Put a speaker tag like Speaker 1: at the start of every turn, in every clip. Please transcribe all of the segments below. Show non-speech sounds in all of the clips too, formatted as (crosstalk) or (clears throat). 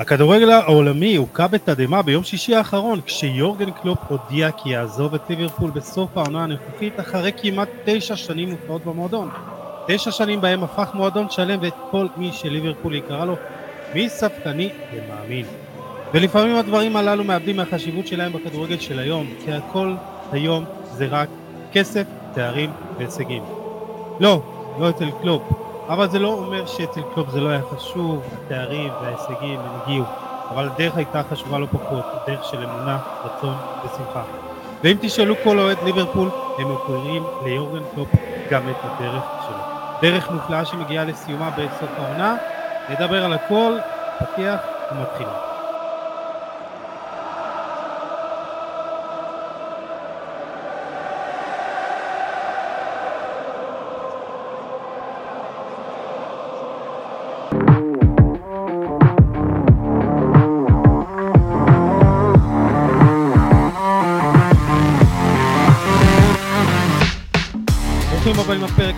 Speaker 1: הכדורגל העולמי הוכה בתדהמה ביום שישי האחרון כשיורגן קלופ הודיע כי יעזוב את ליברפול בסוף העונה הנוכחית אחרי כמעט תשע שנים מופלאות במועדון. תשע שנים בהם הפך מועדון שלם ואת כל מי שליברפול יקר לו מספקני למאמין. ולפעמים הדברים הללו מאבדים מהחשיבות שלהם בכדורגל של היום, כי הכל היום זה רק כסף, תארים והישגים. לא, לא אצל קלופ, אבל זה לא אומר שאצל קלופ זה לא היה חשוב, התארים וההישגים הם הגיעו, אבל הדרך הייתה חשובה לא פחות, דרך של אמונה, רצון ושמחה. ואם תשאלו כל אוהד ליברפול, הם מוקירים ליורגן קלופ גם את הדרך שלו. דרך מופלאה שמגיעה לסיומה בסוף העונה, נדבר על הכל, פתיח ומתחילים.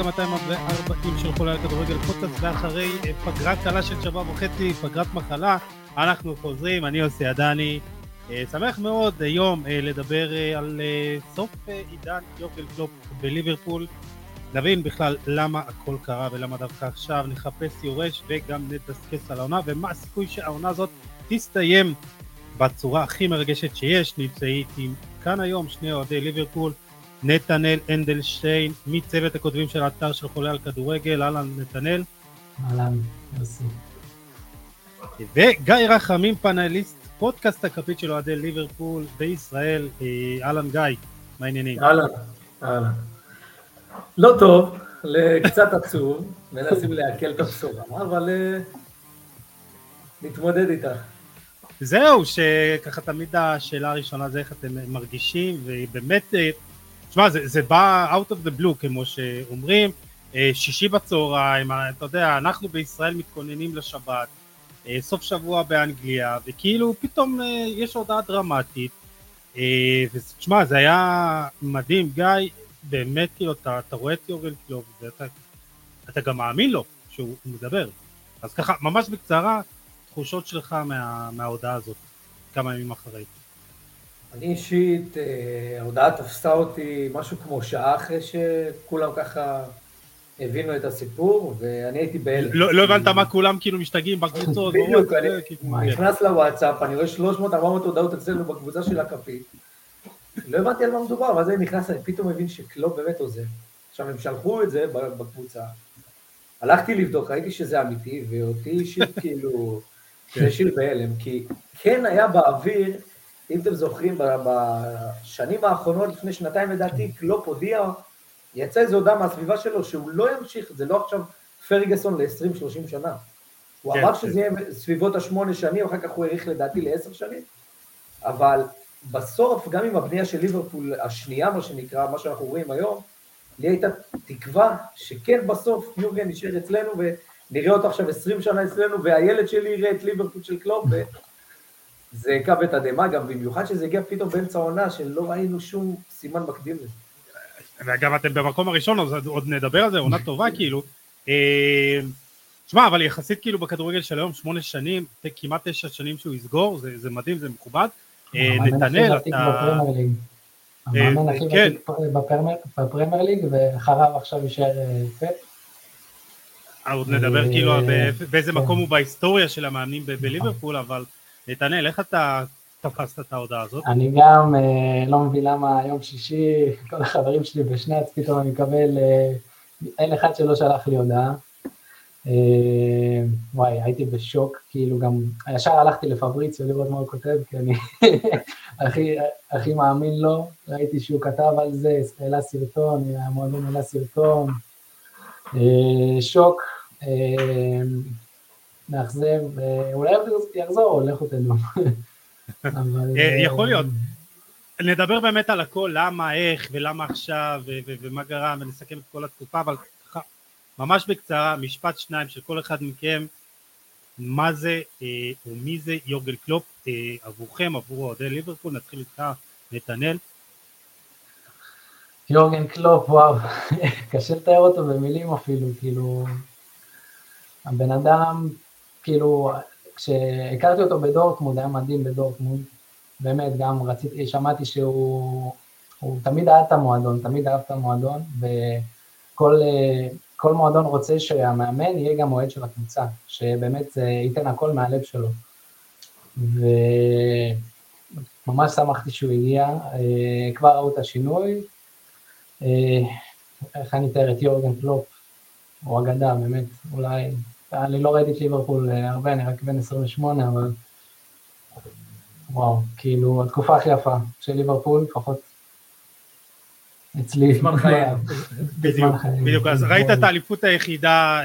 Speaker 1: ה-240 של חולה על כדורגל פודקאסט ואחרי פגרת קלה של שבוע וחצי, פגרת מחלה, אנחנו חוזרים, אני יוסי עדני. שמח מאוד היום לדבר על סוף עידן יוקל קלופ בליברפול, נבין בכלל למה הכל קרה ולמה דווקא עכשיו נחפש יורש וגם נדסקס על העונה ומה הסיכוי שהעונה הזאת תסתיים בצורה הכי מרגשת שיש. נמצא איתי כאן היום שני אוהדי ליברפול נתנאל אנדלשטיין, מצוות הכותבים של האתר של חולה על כדורגל, אהלן נתנאל.
Speaker 2: אהלן, יוסי.
Speaker 1: וגיא רחמים, פאנליסט, פודקאסט הכפית של אוהדי ליברפול בישראל, אהלן גיא, מה העניינים?
Speaker 3: אהלן, אהלן. לא טוב, קצת עצוב, מנסים לעכל את הבשורה, אבל נתמודד איתה.
Speaker 1: זהו, שככה תמיד השאלה הראשונה זה איך אתם מרגישים, ובאמת תשמע, זה, זה בא out of the blue, כמו שאומרים, שישי בצהריים, אתה יודע, אנחנו בישראל מתכוננים לשבת, סוף שבוע באנגליה, וכאילו פתאום יש הודעה דרמטית, ותשמע, זה היה מדהים, גיא, באמת, כאילו, אתה, אתה רואה את יובל קלוב, ואתה אתה גם מאמין לו שהוא מדבר. אז ככה, ממש בקצרה, תחושות שלך מה, מההודעה הזאת, כמה ימים אחרי.
Speaker 3: אני אישית, ההודעה תפסה אותי משהו כמו שעה אחרי שכולם ככה הבינו את הסיפור, ואני הייתי בהלם.
Speaker 1: לא, לא הבנת מה כולם כאילו משתגעים בקבוצות?
Speaker 3: בדיוק, אני נכנס לוואטסאפ, אני רואה 300-400 הודעות אצלנו בקבוצה של הכפית, לא הבנתי על מה מדובר, ואז אני נכנס, אני פתאום מבין שקלוב באמת עוזב. עכשיו, הם שלחו את זה בקבוצה, הלכתי לבדוק, ראיתי שזה אמיתי, ואותי אישית (laughs) כאילו, זה השאיר בהלם, כי כן היה באוויר, אם אתם זוכרים, בשנים האחרונות, לפני שנתיים לדעתי, קלופ הודיע, יצא איזו הודעה מהסביבה שלו, שהוא לא ימשיך, זה לא עכשיו פרגסון ל-20-30 שנה. הוא אמר שזה יהיה סביבות השמונה שנים, אחר כך הוא האריך לדעתי לעשר שנים, אבל בסוף, גם עם הבנייה של ליברפול השנייה, מה שנקרא, מה שאנחנו רואים היום, לי הייתה תקווה שכן בסוף יורגן יישאר אצלנו, ונראה אותו עכשיו 20 שנה אצלנו, והילד שלי יראה את ליברפול של קלופ, זה קו בתדהמה גם, במיוחד שזה הגיע פתאום באמצע העונה, שלא ראינו שום סימן מקדים לזה.
Speaker 1: וגם אתם במקום הראשון, אז עוד נדבר על זה, עונה טובה כאילו. שמע, אבל יחסית כאילו בכדורגל של היום, שמונה שנים, כמעט תשע שנים שהוא יסגור, זה, זה מדהים, זה מכובד. נתנאל, אתה...
Speaker 2: המאמן הכי ותיק בפרמייר ליג, ואחריו עכשיו יישאר פט.
Speaker 1: עוד נדבר כאילו באיזה מקום הוא בהיסטוריה של המאמנים בליברפול, אבל נתנאל, איך אתה תפסת את ההודעה הזאת?
Speaker 2: אני גם לא מבין למה יום שישי, (laughs) כל החברים שלי בשנץ, פתאום אני מקבל, אין אחד שלא שלח לי הודעה. וואי, הייתי בשוק, כאילו גם, ישר הלכתי לפבריציו לראות מה הוא כותב, כי אני (laughs) הכי, הכי מאמין לו, ראיתי שהוא כתב על זה, העלה סרטון, המועדון העלה סרטון, שוק, מאכזב, אולי יחזור, לכו תדעו. (laughs)
Speaker 1: יכול להיות. נדבר באמת על הכל, למה, איך ולמה עכשיו ומה גרם ונסכם את כל התקופה, אבל ממש בקצרה, משפט שניים של כל אחד מכם, מה זה או מי זה יורגן קלופ עבורכם, עבור אוהדי ליברפול, נתחיל איתך נתנאל.
Speaker 2: יורגן קלופ, וואו, (laughs) קשה לתאר אותו במילים אפילו, כאילו, הבן אדם, כאילו, כשהכרתי אותו בדורטמונד, היה מדהים בדורטמונד, באמת, גם רציתי, שמעתי שהוא הוא תמיד אהב את המועדון, תמיד אהב את המועדון, וכל מועדון רוצה שהמאמן יהיה גם אוהד של הקבוצה, שבאמת זה ייתן הכל מהלב שלו. וממש שמחתי שהוא הגיע, כבר ראו את השינוי. איך אני אתאר את יורגן קלופ, הוא אגדה, באמת, אולי, אני לא ראיתי את ליברפול אה, הרבה, אני רק בן 28, אבל וואו, כאילו, התקופה הכי יפה של ליברפול, לפחות אצלי.
Speaker 3: זמן חיים. (laughs)
Speaker 1: בדיוק, בדיוק, אז ראית את האליפות היחידה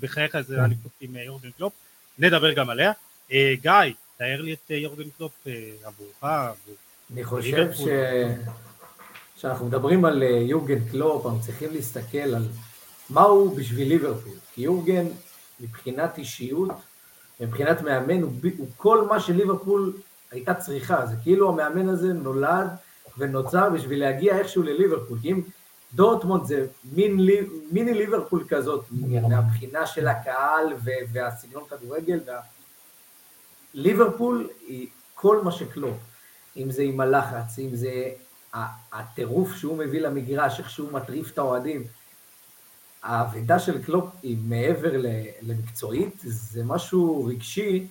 Speaker 1: בחייך, זה
Speaker 2: כן.
Speaker 1: האליפות עם יורגן קלופ, נדבר גם עליה. גיא, תאר לי את יורגן קלופ עבורך.
Speaker 3: אני חושב ש... כשאנחנו מדברים על יורגן קלופ, אנחנו צריכים להסתכל על מה הוא בשביל ליברפול. כי יורגן, מבחינת אישיות, מבחינת מאמן, הוא, הוא כל מה שליברפול הייתה צריכה. זה כאילו המאמן הזה נולד ונוצר בשביל להגיע איכשהו לליברפול. כי אם דורטמונד זה מין, מיני ליברפול כזאת, מהבחינה של הקהל והסגנון כדורגל, וה... ליברפול היא כל מה שקלופ. אם זה עם הלחץ, אם זה הטירוף שהוא מביא למגרש, איך שהוא מטריף את האוהדים. האבדה של קלופ היא מעבר למקצועית, זה משהו רגשי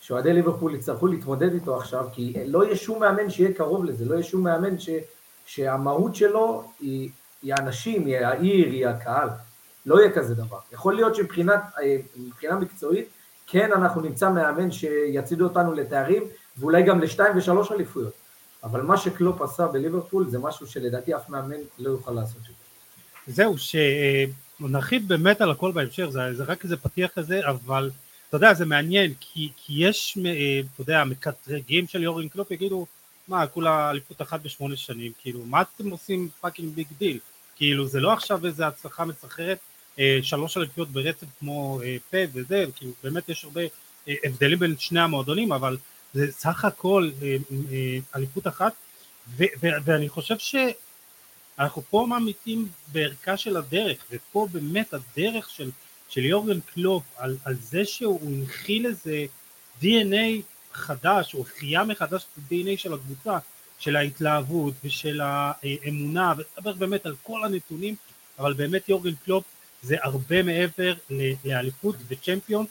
Speaker 3: שאוהדי ליברפול יצטרכו להתמודד איתו עכשיו, כי לא יהיה שום מאמן שיהיה קרוב לזה, לא יהיה שום מאמן ש, שהמהות שלו היא, היא האנשים, היא העיר, היא הקהל. לא יהיה כזה דבר. יכול להיות שמבחינה מקצועית, כן אנחנו נמצא מאמן שיצעידו אותנו לתארים, ואולי גם לשתיים ושלוש אליפויות. אבל מה שקלופ עשה בליברפול זה משהו שלדעתי אף מאמן לא יוכל לעשות את זה.
Speaker 1: זהו, שנרחיב באמת על הכל בהמשך, זה, זה רק איזה פתיח כזה, אבל אתה יודע, זה מעניין, כי, כי יש, אתה יודע, מקטרגים של יורגן קלופ יגידו, מה, כולה אליפות אחת בשמונה שנים, כאילו, מה אתם עושים fucking big deal? כאילו, זה לא עכשיו איזה הצלחה מסחררת, שלוש אליפויות ברצף כמו פה וזה, כאילו, באמת יש הרבה הבדלים בין שני המועדונים, אבל זה סך הכל אליפות אחת, ו- ו- ואני חושב שאנחנו פה ממעיטים בערכה של הדרך, ופה באמת הדרך של, של יורגן קלופ על, על זה שהוא הנחיל איזה DNA חדש, או החיה מחדש את ה-DNA של הקבוצה, של ההתלהבות ושל האמונה, ודבר באמת על כל הנתונים, אבל באמת יורגן קלופ זה הרבה מעבר לאליפות וצ'מפיונס,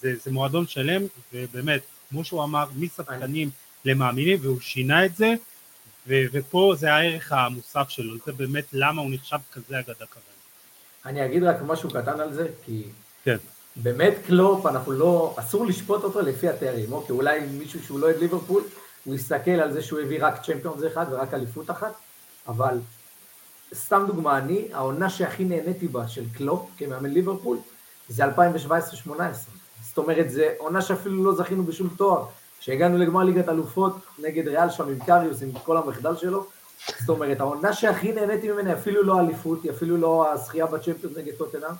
Speaker 1: זה, זה מועדון שלם, ובאמת, כמו שהוא אמר, מספקנים למאמינים, והוא שינה את זה, ו- ופה זה הערך המוסף שלו, זה באמת למה הוא נחשב כזה אגדה כרגע.
Speaker 3: אני אגיד רק משהו קטן על זה, כי
Speaker 1: כן.
Speaker 3: באמת קלופ, אנחנו לא, אסור לשפוט אותו לפי התארים, אוקיי, אולי מישהו שהוא לא אוהד ליברפול, הוא יסתכל על זה שהוא הביא רק צ'מפיונס אחד ורק אליפות אחת, אבל סתם דוגמה, אני, העונה שהכי נהניתי בה של קלופ כמאמן ליברפול, זה 2017-2018. זאת אומרת, זה עונה שאפילו לא זכינו בשום תואר. כשהגענו לגמר ליגת אלופות נגד ריאל שם עם קריוס, עם כל המחדל שלו, זאת אומרת, העונה שהכי נהניתי ממנה, אפילו לא אליפות, היא אפילו לא הזכייה בצ'מפיונס נגד טוטנאם,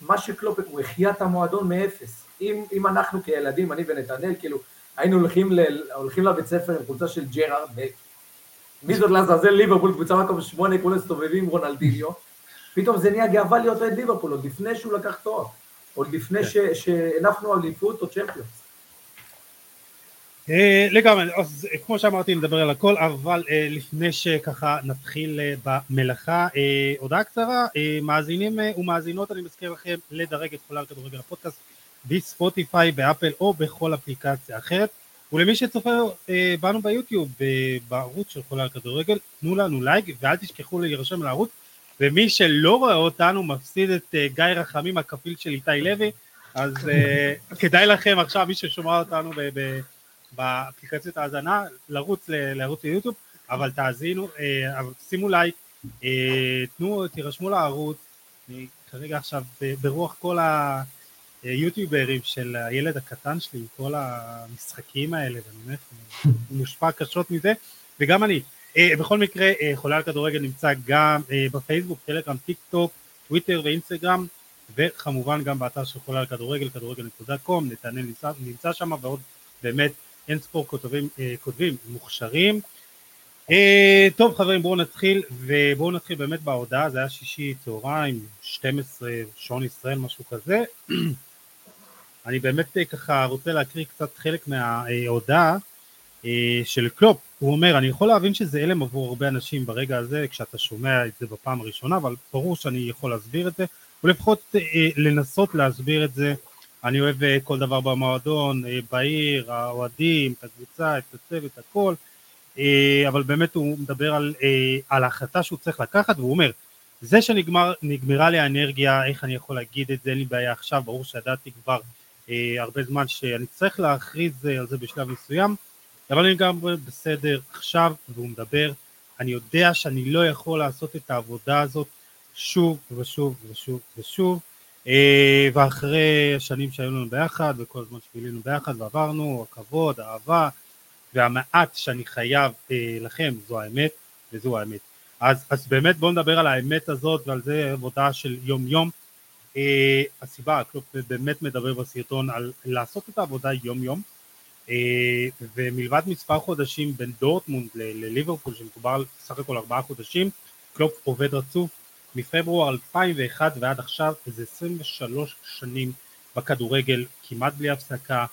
Speaker 3: מה שקלופ, הוא החיה את המועדון מאפס. אם, אם אנחנו כילדים, אני ונתנאל, כאילו, היינו הולכים, ל, הולכים לבית ספר עם קבוצה של ג'רארד, מי זאת לעזאזל ליברפול, קבוצה מקום שמונה, כולם מסתובבים עם רונלדיניו, פתאום זה נהיה גאווה להיות אוהד ליברפול, עוד לפני שהוא לקח תואר, עוד לפני
Speaker 1: כן.
Speaker 3: שהנפנו אליפות או צ'מפיונס.
Speaker 1: לגמרי, אז כמו שאמרתי נדבר על הכל, אבל לפני שככה נתחיל במלאכה, הודעה קצרה, מאזינים ומאזינות אני מזכיר לכם לדרג את חולה כדורגל הפודקאסט בספוטיפיי, באפל או בכל אפליקציה אחרת, ולמי שצופה בנו ביוטיוב, בערוץ של חולה כדורגל, תנו לנו לייק ואל תשכחו להירשם לערוץ, ומי שלא רואה אותנו מפסיד את גיא רחמים הכפיל של איתי לוי, אז כדאי לכם עכשיו, מי ששומע אותנו ב... באפליקציות ההאזנה, לרוץ לערוץ ליוטיוב, אבל תאזינו, אבל שימו לייק, תנו, תירשמו לערוץ, אני כרגע עכשיו ברוח כל היוטיוברים של הילד הקטן שלי, כל המשחקים האלה, ואני באמת מושפע קשות מזה, וגם אני. בכל מקרה, חולה על כדורגל נמצא גם בפייסבוק, טלגרם, טיק טוק, טוויטר ואינסטגרם, וכמובן גם באתר של חולה על כדורגל, כדורגל.com, נתנאל נמצא שם ועוד באמת אין ספור כותבים, כותבים מוכשרים. טוב חברים בואו נתחיל ובואו נתחיל באמת בהודעה זה היה שישי צהריים 12 שעון ישראל משהו כזה (clears throat) אני באמת אה, ככה רוצה להקריא קצת חלק מההודעה אה, של קלופ, הוא אומר, אני יכול להבין שזה הלם עבור הרבה אנשים ברגע הזה, כשאתה שומע את זה בפעם הראשונה, אבל ברור שאני יכול להסביר את זה, ולפחות אה, לנסות להסביר את זה. אני אוהב כל דבר במועדון, בעיר, האוהדים, את הקבוצה, את הצוות, הכל, אבל באמת הוא מדבר על, על ההחלטה שהוא צריך לקחת, והוא אומר, זה שנגמרה לי האנרגיה, איך אני יכול להגיד את זה, אין לי בעיה עכשיו, ברור שידעתי כבר אה, הרבה זמן שאני צריך להכריז על זה בשלב מסוים, אבל אני גם בסדר עכשיו, והוא מדבר, אני יודע שאני לא יכול לעשות את העבודה הזאת שוב ושוב ושוב ושוב, אה, ואחרי השנים שהיו לנו ביחד, וכל הזמן שבילינו ביחד ועברנו, הכבוד, האהבה, והמעט שאני חייב אה, לכם, זו האמת, וזו האמת. אז, אז באמת בואו נדבר על האמת הזאת ועל זה עבודה של יום יום. אה, הסיבה, קלופ באמת מדבר בסרטון על לעשות את העבודה יום יום אה, ומלבד מספר חודשים בין דורטמונד לליברפול שמקובל על סך הכל ארבעה חודשים, קלופ עובד רצוף מפברואר 2001 ועד עכשיו איזה 23 שנים בכדורגל כמעט בלי הפסקה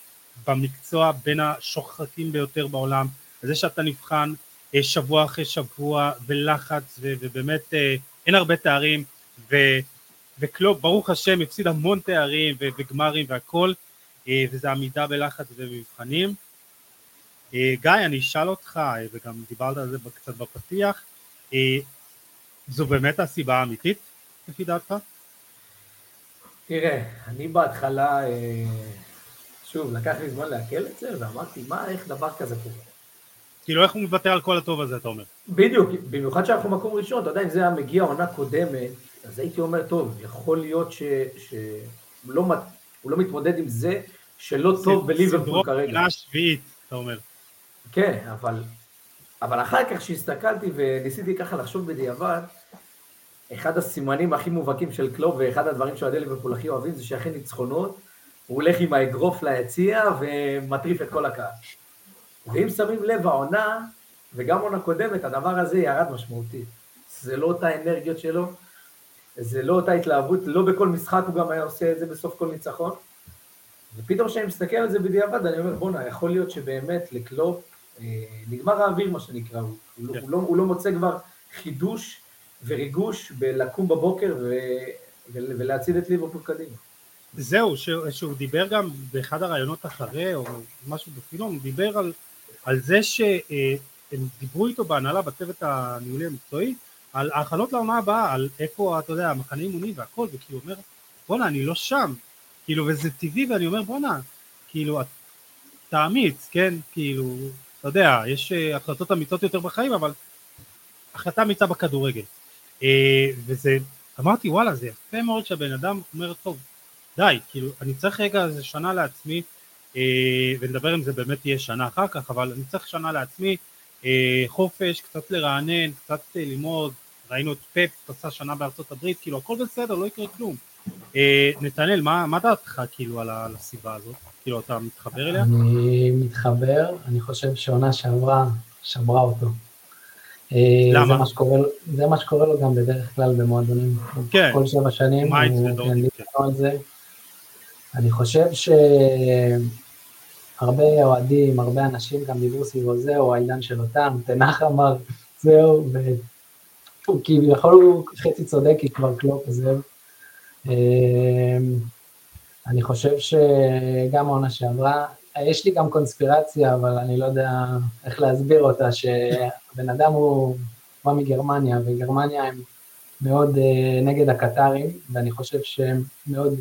Speaker 1: במקצוע בין השוחקים ביותר בעולם וזה שאתה נבחן אה, שבוע אחרי שבוע ולחץ ובאמת אה, אין הרבה תארים ו, וקלופ ברוך השם הפסיד המון תארים וגמרים והכל אה, וזה עמידה בלחץ ובמבחנים. גיא אני אשאל אותך וגם דיברת על זה קצת בפתיח זו באמת הסיבה האמיתית לפי דעתך?
Speaker 3: תראה, אני בהתחלה, שוב, לקח לי זמן לעכל את זה, ואמרתי, מה, איך דבר כזה קורה?
Speaker 1: כאילו איך הוא מוותר על כל הטוב הזה, אתה אומר?
Speaker 3: בדיוק, במיוחד שאנחנו מקום ראשון, אתה יודע, אם זה היה מגיע עונה קודמת, אז הייתי אומר, טוב, יכול להיות שהוא לא, לא מתמודד עם זה שלא טוב בליברפול כרגע.
Speaker 1: סדרות שביעית, אתה אומר.
Speaker 3: כן, אבל, אבל אחר כך שהסתכלתי וניסיתי ככה לחשוב בדיעבד, אחד הסימנים הכי מובהקים של קלוב, ואחד הדברים שאוהדי ליברפול הכי אוהבים, זה שאחרי ניצחונות, הוא הולך עם האגרוף ליציע ומטריף את כל הקהל. ואם שמים לב, העונה, וגם עונה קודמת, הדבר הזה ירד משמעותית. זה לא אותה אנרגיות שלו, זה לא אותה התלהבות, לא בכל משחק הוא גם היה עושה את זה בסוף כל ניצחון. ופתאום כשאני מסתכל על זה בדיעבד, אני אומר, בואנה, יכול להיות שבאמת לקלופ, אה, נגמר האוויר, מה שנקרא, הוא, כן. הוא, לא, הוא לא מוצא כבר חידוש וריגוש בלקום בבוקר ו, ולהציל את ליברפול קדימה.
Speaker 1: זהו, שהוא דיבר גם באחד הראיונות אחרי, או משהו בפילון, הוא דיבר על על זה שהם דיברו איתו בהנהלה בצוות הניהולי המקצועי על ההכנות לעונה הבאה, על איפה, אתה יודע, המחנה אימונים והכל, וכאילו אומר, בואנה, אני לא שם, כאילו, וזה טבעי, ואני אומר, בואנה, כאילו, אתה אמיץ, כן, כאילו, אתה יודע, יש אה, החלטות אמיצות יותר בחיים, אבל החלטה אמיצה בכדורגל. אה, וזה, אמרתי, וואלה, זה יפה מאוד שהבן אדם אומר, טוב, די, כאילו, אני צריך רגע איזה שנה לעצמי, אה, ונדבר אם זה באמת תהיה שנה אחר כך, אבל אני צריך שנה לעצמי, אה, חופש, קצת לרענן, קצת ללמוד, ראינו את פפ עשה שנה בארצות הברית, כאילו הכל בסדר, לא יקרה כלום. נתנאל, מה, מה דעתך כאילו על הסיבה הזאת? כאילו אתה מתחבר אליה?
Speaker 2: אני מתחבר, אני חושב שעונה שעברה, שברה אותו.
Speaker 1: למה?
Speaker 2: זה מה, שקורה, זה מה שקורה לו גם בדרך כלל במועדונים. כן. כל שבע שנים, כן. זה. אני חושב ש... הרבה אוהדים, הרבה אנשים גם דיברו סביבו, זהו, העידן של אותם, תנח אמר, זהו, והוא כביכול הוא חצי צודק, כי כבר קלופ, זהו. אמ, אני חושב שגם העונה שעברה, יש לי גם קונספירציה, אבל אני לא יודע איך להסביר אותה, שהבן אדם הוא בא מגרמניה, וגרמניה הם מאוד אה, נגד הקטרים, ואני חושב שהם מאוד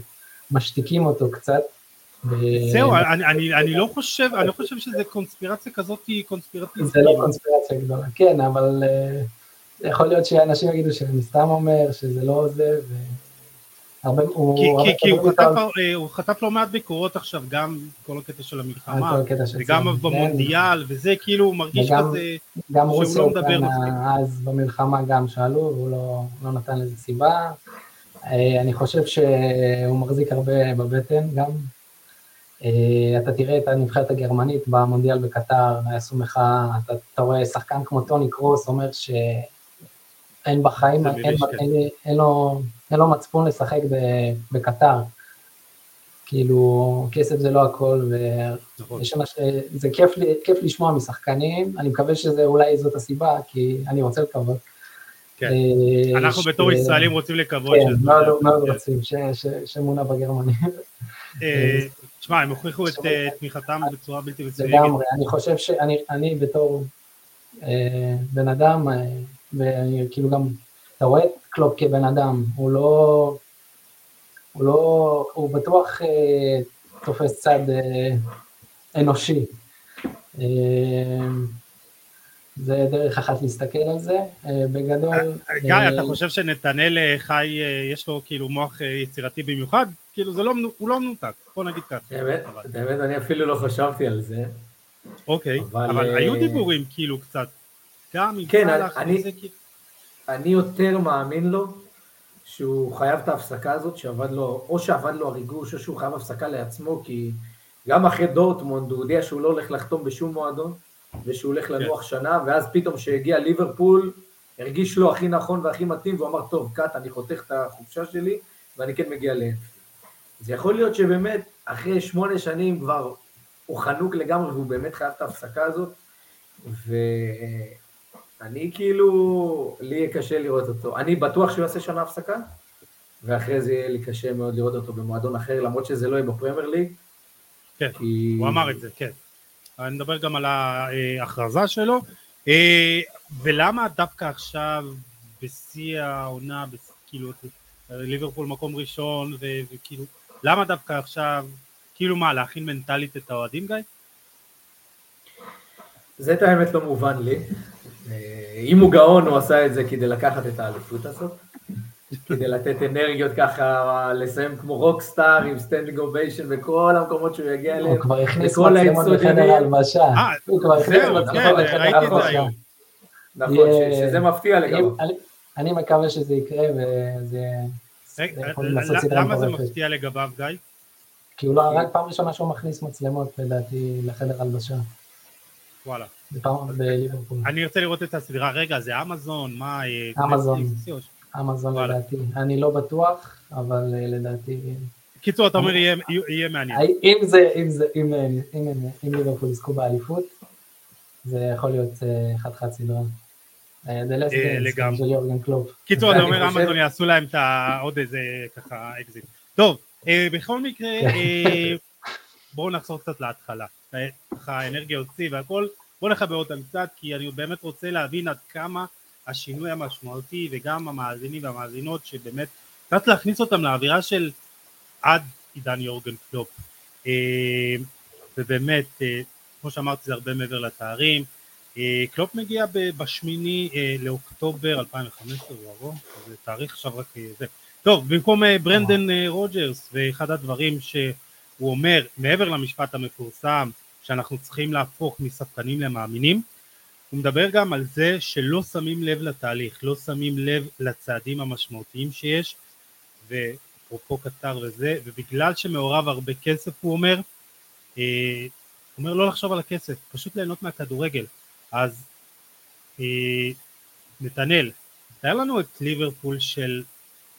Speaker 2: משתיקים אותו קצת,
Speaker 1: זהו, אני, אני, אני לא חושב, אני לא חושב שזה קונספירציה כזאת היא קונספירטיבית.
Speaker 2: זה לא קונספירציה גדולה, כן, אבל uh, יכול להיות שאנשים יגידו שאני סתם אומר, שזה לא זה, ו...
Speaker 1: הרבה, הוא, כי, הרבה, כי, הוא, חטף, על... אה, הוא חטף לא מעט ביקורות עכשיו, גם כל הקטע של המלחמה, וגם במונדיאל, כן. וזה כאילו הוא מרגיש וגם, כזה
Speaker 2: גם שהוא לא מדבר מספיק. אז במלחמה גם שאלו, והוא לא, לא נתן לזה סיבה. אה, אני חושב שהוא מחזיק הרבה בבטן גם, אה, אתה תראה את הנבחרת הגרמנית במונדיאל בקטר, עשו מחאה, אתה, אתה רואה שחקן כמו טוני קרוס אומר שאין בחיים, אין, אין, אין, אין, לו, אין לו מצפון לשחק בקטר. כאילו, כסף זה לא הכל,
Speaker 1: נכון.
Speaker 2: וזה כיף, כיף לשמוע משחקנים, אני מקווה שזה אולי זאת הסיבה, כי אני רוצה לקוות.
Speaker 1: כן, אה, אנחנו. בתור ישראלים רוצים לקוות
Speaker 2: כן, שזה... מאוד, מאוד רוצים, שמונה בגרמנים.
Speaker 1: אה, תשמע, הם הוכיחו את תמיכתם בצורה בלתי
Speaker 2: מסוימת. לגמרי, אני חושב שאני בתור בן אדם, ואני כאילו גם, אתה רואה קלופ כבן אדם, הוא לא... הוא לא, הוא בטוח אה, תופס צד אה, אנושי. אה, זה דרך אחת להסתכל על זה, אה, בגדול...
Speaker 1: אה, גיא, אה, אתה חושב שנתנאל חי, אה, יש לו כאילו מוח אה, יצירתי במיוחד? כאילו זה לא, הוא לא מנותק, בוא נגיד ככה.
Speaker 3: באמת, באמת אני אפילו לא חשבתי על זה.
Speaker 1: אוקיי, אבל, אבל אה... היו דיבורים כאילו קצת, גם עם
Speaker 3: כן, אני, זה כאילו... אני יותר מאמין לו שהוא חייב את ההפסקה הזאת, שעבד לו, או שעבד לו הריגוש, או שהוא חייב הפסקה לעצמו, כי גם אחרי דורטמונד הוא הודיע שהוא לא הולך לחתום בשום מועדון, ושהוא הולך לנוח כן. שנה, ואז פתאום כשהגיע ליברפול, הרגיש לו הכי נכון והכי מתאים, והוא אמר, טוב, קאט, אני חותך את החופשה שלי, ואני כן מגיע לאנפילד. אז יכול להיות שבאמת, אחרי שמונה שנים כבר הוא חנוק לגמרי, והוא באמת חייב את ההפסקה הזאת, ו... אני כאילו, לי יהיה קשה לראות אותו. אני בטוח שהוא יעשה שנה הפסקה, ואחרי זה יהיה לי קשה מאוד לראות אותו במועדון אחר, למרות שזה לא יהיה בפרמייר ליג.
Speaker 1: כן, כי... הוא אמר את זה, כן. אני מדבר גם על ההכרזה שלו. אה, ולמה דווקא עכשיו, בשיא העונה, כאילו, ליברפול מקום ראשון, וכאילו, למה דווקא עכשיו, כאילו מה, להכין מנטלית את האוהדים, גיא?
Speaker 3: זה את האמת לא מובן לי. אה, אם הוא גאון, הוא עשה את זה כדי לקחת את האליפות הזאת, כדי לתת אנרגיות ככה, לסיים כמו רוקסטאר עם standing ovation בכל המקומות שהוא יגיע אליהם.
Speaker 2: הוא כבר הכניס מצלמות בחדר הלבשה.
Speaker 1: אה, הוא כבר הכניס מצלמות בחדר הלבשה.
Speaker 3: נכון, שזה מפתיע לגמרי.
Speaker 2: אני מקווה שזה יקרה וזה...
Speaker 1: למה זה מפתיע לגביו, גיא?
Speaker 2: כי הוא לא, רק פעם ראשונה שהוא מכניס מצלמות, לדעתי, לחדר הלבשה.
Speaker 1: וואלה.
Speaker 2: בליברפול.
Speaker 1: אני ארצה לראות את הסדרה, רגע, זה אמזון, מה...
Speaker 2: אה, אמזון, אמזון לדעתי. אני לא בטוח, אבל אה, לדעתי...
Speaker 1: קיצור, אתה אומר יהיה מעניין.
Speaker 2: אם זה, אם זה, אם ליברפול יזכו באליפות, זה יכול להיות אה, סדרה.
Speaker 1: לגמרי. קיצור, אתה אומר אמזון יעשו להם עוד איזה ככה אקזיט. טוב, בכל מקרה. (laughs) בואו נחזור קצת להתחלה. ככה האנרגיה הוציא והכל. בוא נחבר אותם קצת כי אני באמת רוצה להבין עד כמה השינוי המשמעותי וגם המאזינים והמאזינות שבאמת קצת להכניס אותם לאווירה של עד עידן יורגן קלופ. אה, ובאמת אה, כמו שאמרתי זה הרבה מעבר לתארים. אה, קלופ מגיע בשמיני לאוקטובר 2015 הוא ארוך זה תאריך עכשיו רק זה. טוב במקום ברנדן רוג'רס ואחד הדברים שהוא אומר מעבר למשפט המפורסם שאנחנו צריכים להפוך מספקנים למאמינים, הוא מדבר גם על זה שלא שמים לב לתהליך, לא שמים לב לצעדים המשמעותיים שיש, ואפרופו קטר וזה, ובגלל שמעורב הרבה כסף הוא אומר, אה, הוא אומר לא לחשוב על הכסף, פשוט ליהנות מהכדורגל. אז אה, נתנאל, תאר לנו את ליברפול של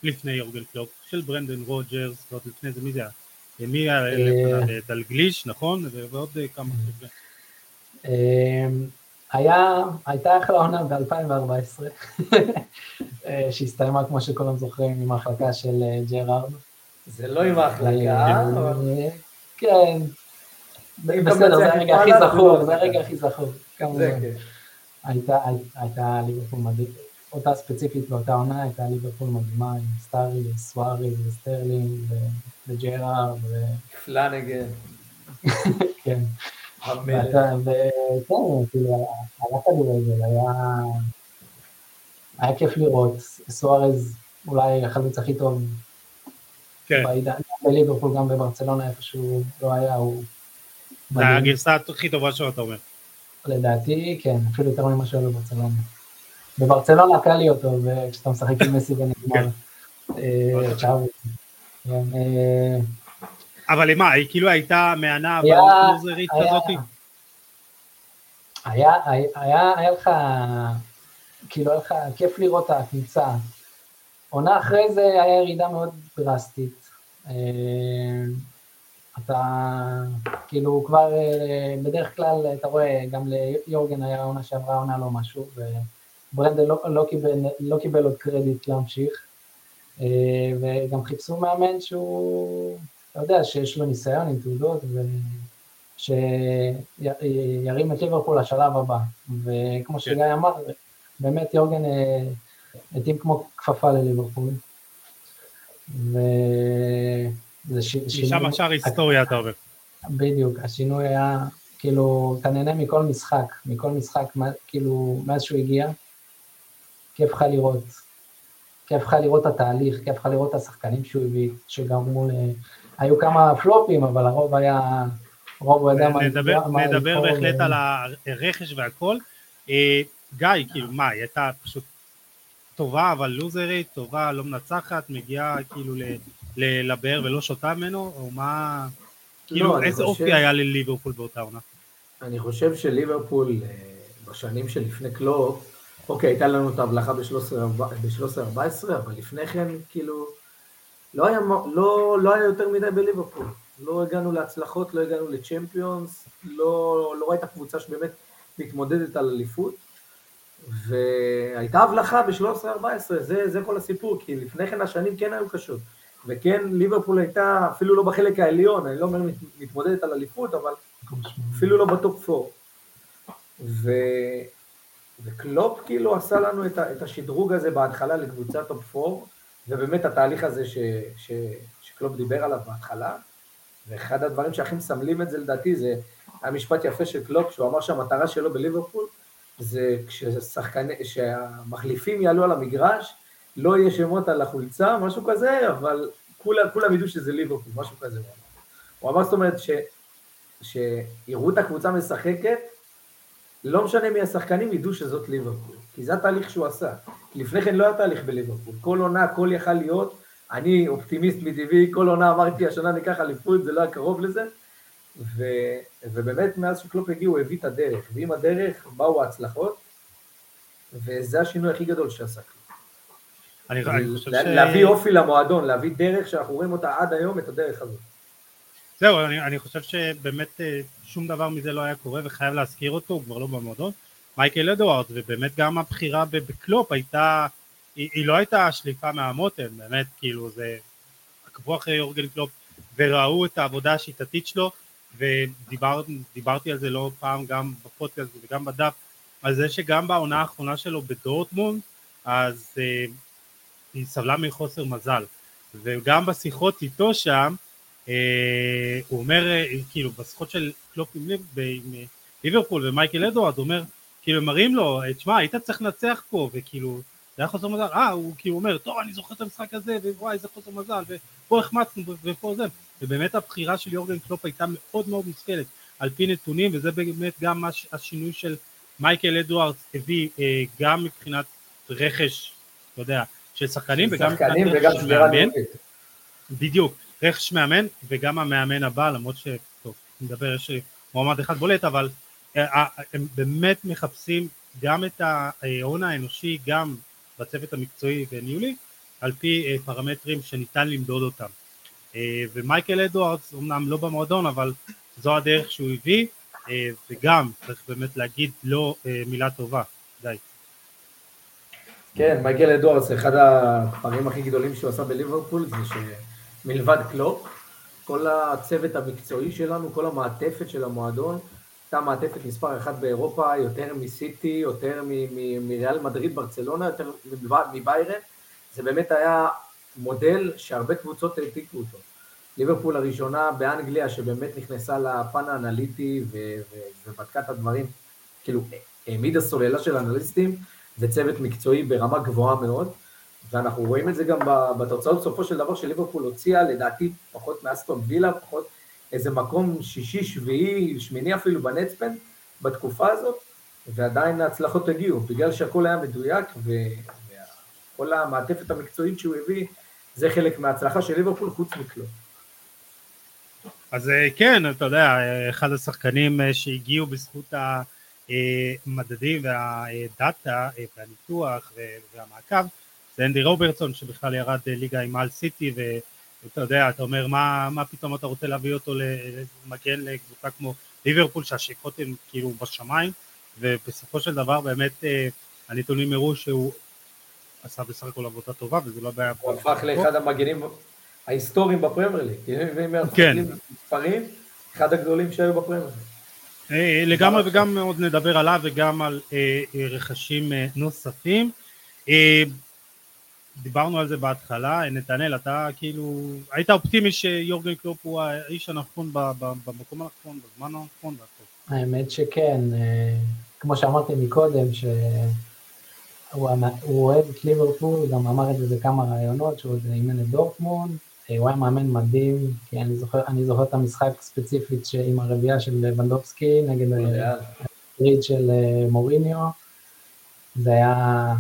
Speaker 1: לפני יורגן קלופ, של ברנדן רוג'רס, ועוד לפני זה מי זה היה? מי היה אה, דלגליש, נכון? ועוד כמה
Speaker 2: היה, הייתה אחלה עונה ב-2014, אה, שהסתיימה, כמו שכולם זוכרים, עם ההחלקה של אה, ג'רארד.
Speaker 3: זה לא עם ההחלקה, אבל...
Speaker 2: כן. בסדר, זה הרגע הכי זכור, זה הרגע הכי זכור. כן. הייתה ליברפול מדהים, אותה ספציפית באותה עונה הייתה ליברפול מדהימה עם סטארידג' וסוארז וסטרלינג וג'רארד ו...
Speaker 3: פלנגן. (laughs)
Speaker 2: כן. וכן, כאילו, היה כדורגל, היה... היה כיף לראות, סוארז אולי החלוץ הכי טוב כן. בעידן, גם בליברפול, גם בברצלונה, איפה שהוא לא היה, הוא...
Speaker 1: זה הגרסה הכי טובה שלו, אתה אומר.
Speaker 2: לדעתי, כן, אפילו יותר ממה שהיה בברצלונה. בברצלונה קל לי אותו, כשאתה משחק עם מסי ונגמר.
Speaker 1: אבל מה, היא כאילו הייתה מהנה והלוזרית כזאת?
Speaker 2: היה, היה, היה לך, כאילו היה לך כיף לראות את הקבוצה. עונה אחרי זה היה ירידה מאוד דרסטית. אתה כאילו כבר בדרך כלל אתה רואה גם ליורגן היה עונה שעברה עונה לא משהו וברנדל לא, לא, קיבל, לא קיבל עוד קרדיט להמשיך וגם חיפשו מאמן שהוא, אתה יודע, שיש לו ניסיון עם תעודות ושירים את ליברפול לשלב הבא וכמו כן. שגיא אמר באמת יורגן התאים כמו כפפה לליברפול.
Speaker 1: וזה ש... משם השאר היסטוריה אתה אומר.
Speaker 2: בדיוק, השינוי היה, כאילו, אתה נהנה מכל משחק, מכל משחק, כאילו, מאז שהוא הגיע, כיף לך לראות, כיף לך לראות את התהליך, כיף לך לראות את השחקנים שהוא הביא, שגרמו ל... היו כמה פלופים, אבל הרוב היה, רוב הוא ידע מה...
Speaker 1: נדבר בהחלט על הרכש והכל. אה, גיא, כאילו, מה, היא הייתה פשוט טובה אבל לוזרית, טובה לא מנצחת, מגיעה כאילו לבאר ולא שותה ממנו, או מה... כאילו לא, איזה חושב... אופי היה לליברפול באותה עונה?
Speaker 3: אני חושב שליברפול אה, בשנים שלפני קלופ, אוקיי, הייתה לנו את ההבלחה ב-13-14, אבל לפני כן, כאילו, לא היה, לא, לא היה יותר מדי בליברפול. לא הגענו להצלחות, לא הגענו לצ'מפיונס, לא, לא ראית קבוצה שבאמת מתמודדת על אליפות. והייתה הבלחה ב-13-14, זה, זה כל הסיפור, כי לפני כן השנים כן היו קשות. וכן, ליברפול הייתה אפילו לא בחלק העליון, אני לא אומר מתמודדת על אליפות, אבל אפילו לא ב top 4. וקלופ כאילו עשה לנו את, את השדרוג הזה בהתחלה לקבוצת top 4, ובאמת התהליך הזה ש, ש, שקלופ דיבר עליו בהתחלה, ואחד הדברים שהכי מסמלים את זה לדעתי זה המשפט יפה של קלופ, שהוא אמר שהמטרה שלו בליברפול זה כששחקני, שהמחליפים יעלו על המגרש, לא יהיה שמות על החולצה, משהו כזה, אבל כולם, כולם ידעו שזה ליברפול, משהו כזה. הוא אמר זאת אומרת ש, שיראו את הקבוצה משחקת, לא משנה מי השחקנים, ידעו שזאת ליברפול. כי זה התהליך שהוא עשה. לפני כן לא היה תהליך בליברפול. כל עונה, הכל יכל להיות. אני אופטימיסט מטבעי, כל עונה אמרתי, השנה ניקח אליפות, זה לא היה קרוב לזה. ו, ובאמת מאז שקלופ הגיע הוא הביא את הדרך, ועם הדרך באו ההצלחות, וזה השינוי הכי גדול שעשה. אני, אני חושב ש... להביא אופי למועדון, להביא דרך שאנחנו רואים אותה עד היום, את הדרך הזאת.
Speaker 1: זהו, אני, אני חושב שבאמת אה, שום דבר מזה לא היה קורה וחייב להזכיר אותו, הוא כבר לא במועדון. מייקל אדוארדס, ובאמת גם הבחירה בקלופ הייתה, היא, היא לא הייתה שליפה מהמותן, באמת, כאילו זה, עקבו אחרי יורגן קלופ וראו את העבודה השיטתית שלו, ודיברתי על זה לא פעם גם בפודקאסט וגם בדף, על זה שגם בעונה האחרונה שלו בדורטמונד, אז אה, היא סבלה מחוסר מזל, וגם בשיחות איתו שם, אה, הוא אומר, אה, כאילו בשיחות של קלופ עם, עם ליברפול ומייקל אדוארדס, אומר, כאילו מראים לו, תשמע, היית צריך לנצח פה, וכאילו, זה היה חוסר מזל, אה, הוא כאילו אומר, טוב, אני זוכר את המשחק הזה, ווואי, איזה חוסר מזל, ופה החמצנו, ופה זה, ובאמת הבחירה של יורגן קלופ הייתה מאוד מאוד מושכלת, על פי נתונים, וזה באמת גם מה השינוי של מייקל אדוארדס הביא, אה, גם מבחינת רכש, אתה יודע, של שחקנים, וגם מבחינת רכש מאמן, בדיוק, רכש מאמן, וגם המאמן הבא, למרות ש... נדבר, יש מועמד אחד בולט, אבל אה, אה, הם באמת מחפשים גם את ההון האנושי, גם בצוות המקצועי וניהולי, על פי אה, פרמטרים שניתן למדוד אותם. ומייקל אדוארדס, אמנם לא במועדון, אבל זו הדרך שהוא הביא, וגם צריך באמת להגיד לו מילה טובה, די.
Speaker 3: כן, מייקל אדוארדס, אחד הדברים הכי גדולים שהוא עשה בליברפול זה שמלבד קלופ, כל הצוות המקצועי שלנו, כל המעטפת של המועדון, הייתה מעטפת מספר אחת באירופה, יותר מסיטי, יותר מריאל מדריד, ברצלונה, יותר מביירן, זה באמת היה מודל שהרבה קבוצות העתיקו אותו. ליברפול הראשונה באנגליה שבאמת נכנסה לפן האנליטי ובדקה את הדברים, כאילו העמידה סוללה של אנליסטים וצוות מקצועי ברמה גבוהה מאוד, ואנחנו רואים את זה גם בתוצאות בסופו של דבר שליברפול הוציאה לדעתי פחות מאסטון וילה, פחות איזה מקום שישי, שביעי, שמיני אפילו בנטספן בתקופה הזאת, ועדיין ההצלחות הגיעו, בגלל שהכל היה מדויק, וכל המעטפת המקצועית שהוא הביא, זה חלק מההצלחה של ליברפול חוץ מכלום.
Speaker 1: אז אה, כן, אתה יודע, אחד השחקנים אה, שהגיעו בזכות המדדים והדאטה אה, והניתוח והמעקב, זה אנדי רוברטסון שבכלל ירד ליגה עם על סיטי אתה יודע, אתה אומר, מה, מה פתאום אתה רוצה להביא אותו למגן לקבוצה כמו ליברפול, שהשאיפות הן כאילו בשמיים, ובסופו של דבר באמת אה, הנתונים הראו שהוא עשה בסך הכל עבודה טובה, וזה לא בעיה.
Speaker 3: הוא הפך לאחד המגנים ההיסטוריים בפרמייר ליג.
Speaker 1: כן.
Speaker 3: מספרים, אחד הגדולים שהיו בפרמייר ליג.
Speaker 1: אה, לגמרי וגם עוד נדבר עליו וגם על אה, רכשים נוספים. דיברנו על זה בהתחלה, נתנאל, אתה כאילו, היית אופטימי שיורגן קלופ הוא האיש הנכון במקום הנכון, בזמן הנכון והכל.
Speaker 2: האמת שכן, אה, כמו שאמרתי מקודם, שהוא אוהב את ליברפול, הוא גם אמר את זה בכמה ראיונות, שהוא עוד אימן את דורטמונד, אה, הוא היה מאמן מדהים, כי אני זוכר, אני זוכר את המשחק ספציפית עם הרביעייה של ונדובסקי נגד הריד של אה, מוריניו, זה היה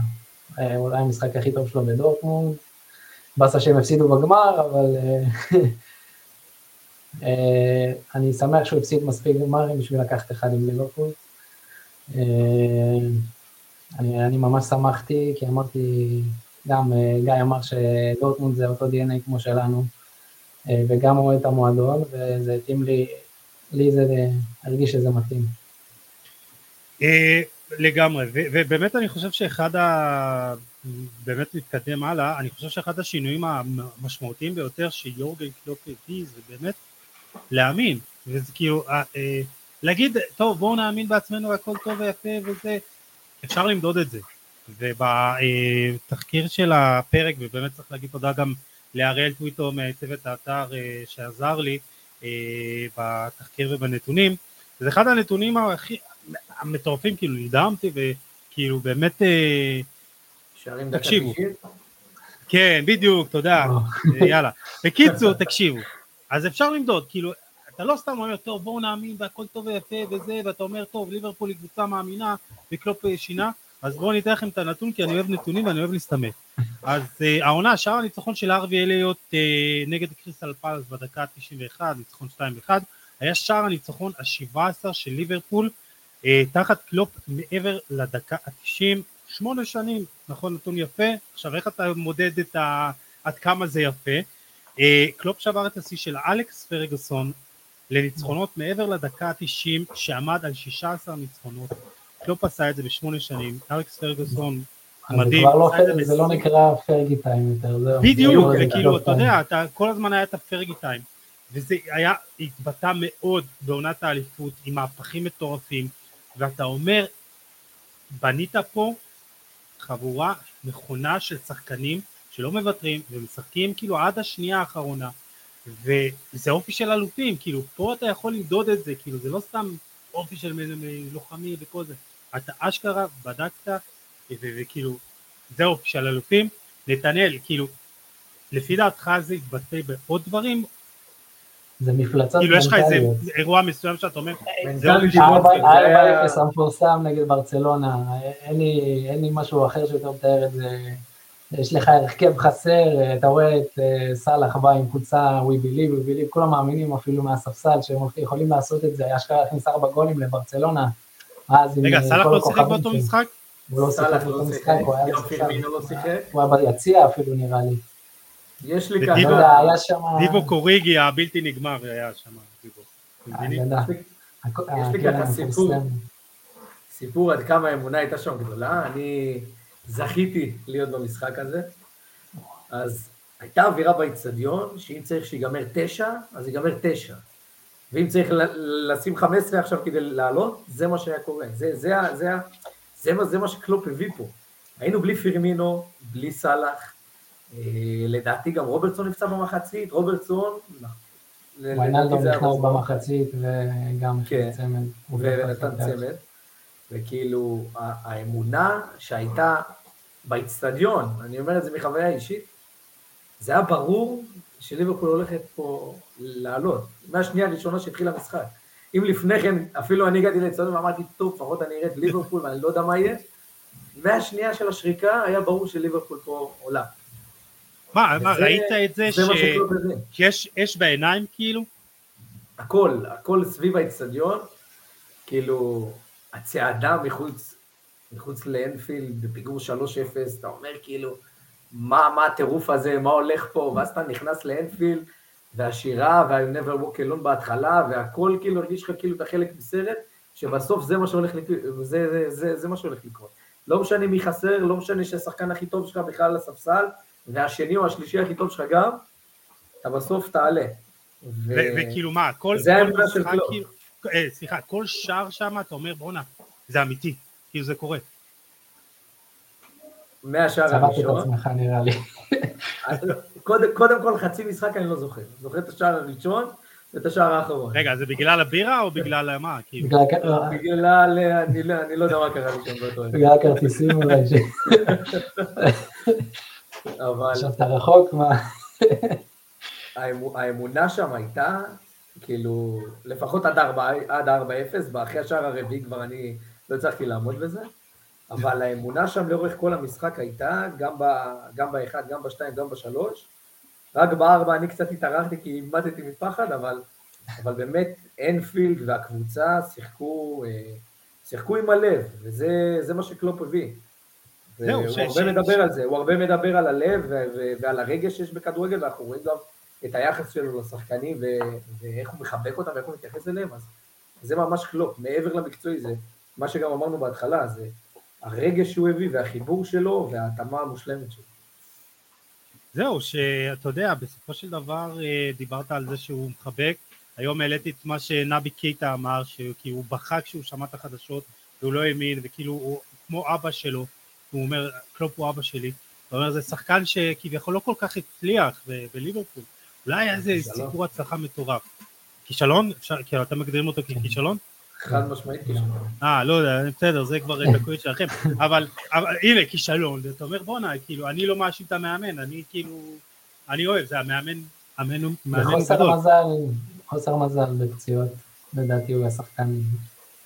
Speaker 2: אולי המשחק הכי טוב שלו בדורטמונד. באסה שהם הפסידו בגמר, אבל אה, (laughs) אה, אני שמח שהוא הפסיד מספיק גמרים בשביל לקחת אחד עם ליברפול. אני, אני ממש שמחתי, כי אמרתי, גם גיא אמר שדורטמונד זה אותו DNA כמו שלנו, וגם הוא את המועדון, וזה התאים לי, לי זה הרגיש שזה מתאים.
Speaker 1: לגמרי, ו- ובאמת אני חושב שאחד ה... באמת להתקדם הלאה, אני חושב שאחד השינויים המשמעותיים ביותר שיורגן קלופ הביא זה באמת להאמין, וזה כאילו, אה, אה, להגיד, טוב בואו נאמין בעצמנו הכל טוב ויפה וזה, אפשר למדוד את זה, ובתחקיר של הפרק, ובאמת צריך להגיד תודה גם להראל טוויטו מצוות האתר אה, שעזר לי אה, בתחקיר ובנתונים, זה אחד הנתונים הכי, המטורפים, כאילו נדהמתי וכאילו באמת, אה, תקשיבו. כן, בדיוק, תודה, אה, יאללה. בקיצור, תקשיבו, אז אפשר למדוד, כאילו, אתה לא סתם אומר, טוב, בואו נאמין והכל טוב ויפה וזה, ואתה אומר, טוב, ליברפול היא קבוצה מאמינה וקלופ אה, שינה, אז בואו ניתן לכם את הנתון, כי אני אוהב נתונים ואני אוהב להסתמך. אז העונה, שער הניצחון של הארווי אליוט נגד קריסטל פלס בדקה 91, ניצחון 2-1, היה שער הניצחון ה-17 של ליברפול אה, תחת קלופ מעבר לדקה ה-90, שמונה שנים, נכון נתון יפה, עכשיו איך אתה מודד את ה... עד כמה זה יפה, אה, קלופ שבר את השיא של אלכס פרגוסון לניצחונות מעבר לדקה ה-90 שעמד על 16 ניצחונות, קלופ עשה את זה בשמונה שנים, אלכס פרגוסון מדהים.
Speaker 2: לא, זה לא נקרא Fergie time יותר, זהו.
Speaker 1: בדיוק, וכאילו, אתה יודע, אתה, כל הזמן היה את ה Fergie time, וזה היה, התבטא מאוד בעונת האליפות, עם מהפכים מטורפים, ואתה אומר, בנית פה חבורה נכונה של שחקנים שלא מוותרים ומשחקים כאילו עד השנייה האחרונה. וזה אופי של אלופים, כאילו פה אתה יכול למדוד את זה, כאילו זה לא סתם אופי של לוחמי וכל זה, אתה אשכרה בדקת וכאילו זה אופי של אלופים, נתנאל, כאילו לפי דעתך זה יתבטא בעוד דברים
Speaker 2: זה מפלצות
Speaker 1: כאילו יש לך איזה אירוע מסוים שאתה אומר,
Speaker 2: זה 4-0 המפורסם נגד ברצלונה, אין לי משהו אחר שיותר מתאר את זה, יש לך הרכב חסר, אתה רואה את אה, סאלח בא עם קבוצה We Believe, We Believe, כולם מאמינים אפילו מהספסל שהם יכולים לעשות את זה, אשכרה להכניס ארבע גולים לברצלונה,
Speaker 1: רגע, אה, סאלח לא שיחק באותו משחק?
Speaker 2: הוא לא שיחק באותו משחק, הוא היה ביציע אפילו נראה לי.
Speaker 3: יש לי ככה, היה
Speaker 1: שם... דיבו קוריגי הבלתי נגמר היה שם, דיבו.
Speaker 3: יש לי ככה סיפור, סיפור עד כמה האמונה הייתה שם גדולה, אני זכיתי להיות במשחק הזה, אז הייתה אווירה באיצטדיון, שאם צריך שיגמר תשע, אז ייגמר תשע. ואם צריך לשים חמש עשרה עכשיו כדי לעלות, זה מה שהיה קורה. זה, זה, זה, זה, זה, מה, זה מה שקלופ הביא פה. היינו בלי פירמינו, בלי סאלח, אה, לדעתי גם רוברטסון נפצע במחצית, רוברטסון...
Speaker 2: ויינלדום נכנס במחצית וגם
Speaker 3: כן. ונתן צמד. וכאילו, האמונה שהייתה באיצטדיון, אני אומר את זה מחוויה אישית, זה היה ברור שליברפול הולכת פה לעלות, מהשנייה הראשונה שהתחיל המשחק. אם לפני כן, אפילו אני הגעתי לאצטדיון ואמרתי, טוב, לפחות אני אראה את ליברפול ואני לא יודע מה יהיה, מהשנייה של השריקה היה ברור שליברפול פה עולה.
Speaker 1: מה, מה, ראית את זה שיש אש בעיניים כאילו?
Speaker 3: הכל, הכל סביב האצטדיון, כאילו, הצעדה מחוץ, מחוץ לאנפילד בפיגור 3-0, אתה אומר כאילו, מה, מה הטירוף הזה, מה הולך פה, ואז אתה נכנס לאנפילד, והשירה, וה-I never walk alone בהתחלה, והכל כאילו הרגיש לך כאילו אתה חלק מסרט, שבסוף זה מה שהולך, לקרות, זה, זה, זה, זה מה שהולך לקרות. לא משנה מי חסר, לא משנה שהשחקן הכי טוב שלך בכלל על הספסל, והשני או השלישי הכי טוב שלך גם, אתה בסוף תעלה.
Speaker 1: וכאילו מה, כל...
Speaker 3: זה האמונה של קלופ.
Speaker 1: כאילו, אה, סליחה, כל שער שם אתה אומר בואנה, זה אמיתי, כאילו זה קורה.
Speaker 3: מהשער הראשון.
Speaker 2: צבעת את עצמך נראה לי. (laughs)
Speaker 3: קודם, קודם כל חצי משחק אני לא זוכר. זוכר את השער הראשון ואת השער האחרון.
Speaker 1: רגע, זה בגלל הבירה או בגלל מה? כאילו?
Speaker 2: בגלל
Speaker 3: בגלל, אני לא אני לא יודע מה קרה לי שם באותו.
Speaker 2: בגלל הכרטיסים אולי. (laughs)
Speaker 3: אבל
Speaker 2: עכשיו אתה רחוק, מה? (laughs)
Speaker 3: האמו- האמונה שם הייתה, כאילו, לפחות עד 4 עד 4-0, ואחרי השער הרביעי כבר אני לא הצלחתי לעמוד בזה, אבל האמונה שם לאורך כל המשחק הייתה, גם ב- גם באחד, גם בשתיים, גם בשלוש, רק בארבע אני קצת התערערתי כי איבדתי מפחד, אבל, אבל באמת אנפילד והקבוצה שיחקו, אה, שיחקו עם הלב, וזה זה מה שקלופ הביא.
Speaker 1: זהו,
Speaker 3: הוא הרבה מדבר על זה, הוא הרבה מדבר על הלב ועל הרגש שיש בכדורגל, ואנחנו רואים גם את היחס שלו לשחקנים ואיך הוא מחבק אותם ואיך הוא מתייחס אליהם, אז זה ממש קלופ, מעבר למקצועי, זה מה שגם אמרנו בהתחלה, זה הרגש שהוא הביא והחיבור שלו וההתאמה המושלמת שלו.
Speaker 1: זהו, שאתה יודע, בסופו של דבר אה, דיברת על זה שהוא מחבק, היום העליתי את מה שנבי קייטה אמר, כי הוא בכה כשהוא שמע את החדשות, והוא לא האמין, וכאילו הוא כמו אבא שלו, הוא אומר, קלופ הוא אבא שלי, הוא אומר, זה שחקן שכביכול לא כל כך הצליח ב- בליברפול, אולי היה איזה. סיפור הצלחה מטורף. כישלון? אפשר, כאילו, אתם מגדירים אותו ככישלון?
Speaker 3: חד משמעית כישלון.
Speaker 1: אה, לא יודע, בסדר, זה כבר דקויות שלכם, אבל, אבל הנה, כישלון, אתה אומר, בואנה, כאילו, אני לא מאשים את המאמן, אני כאילו, אני אוהב, זה המאמן, המאמן גדול.
Speaker 2: מזל, חוסר מזל בפציעות, לדעתי הוא היה שחקן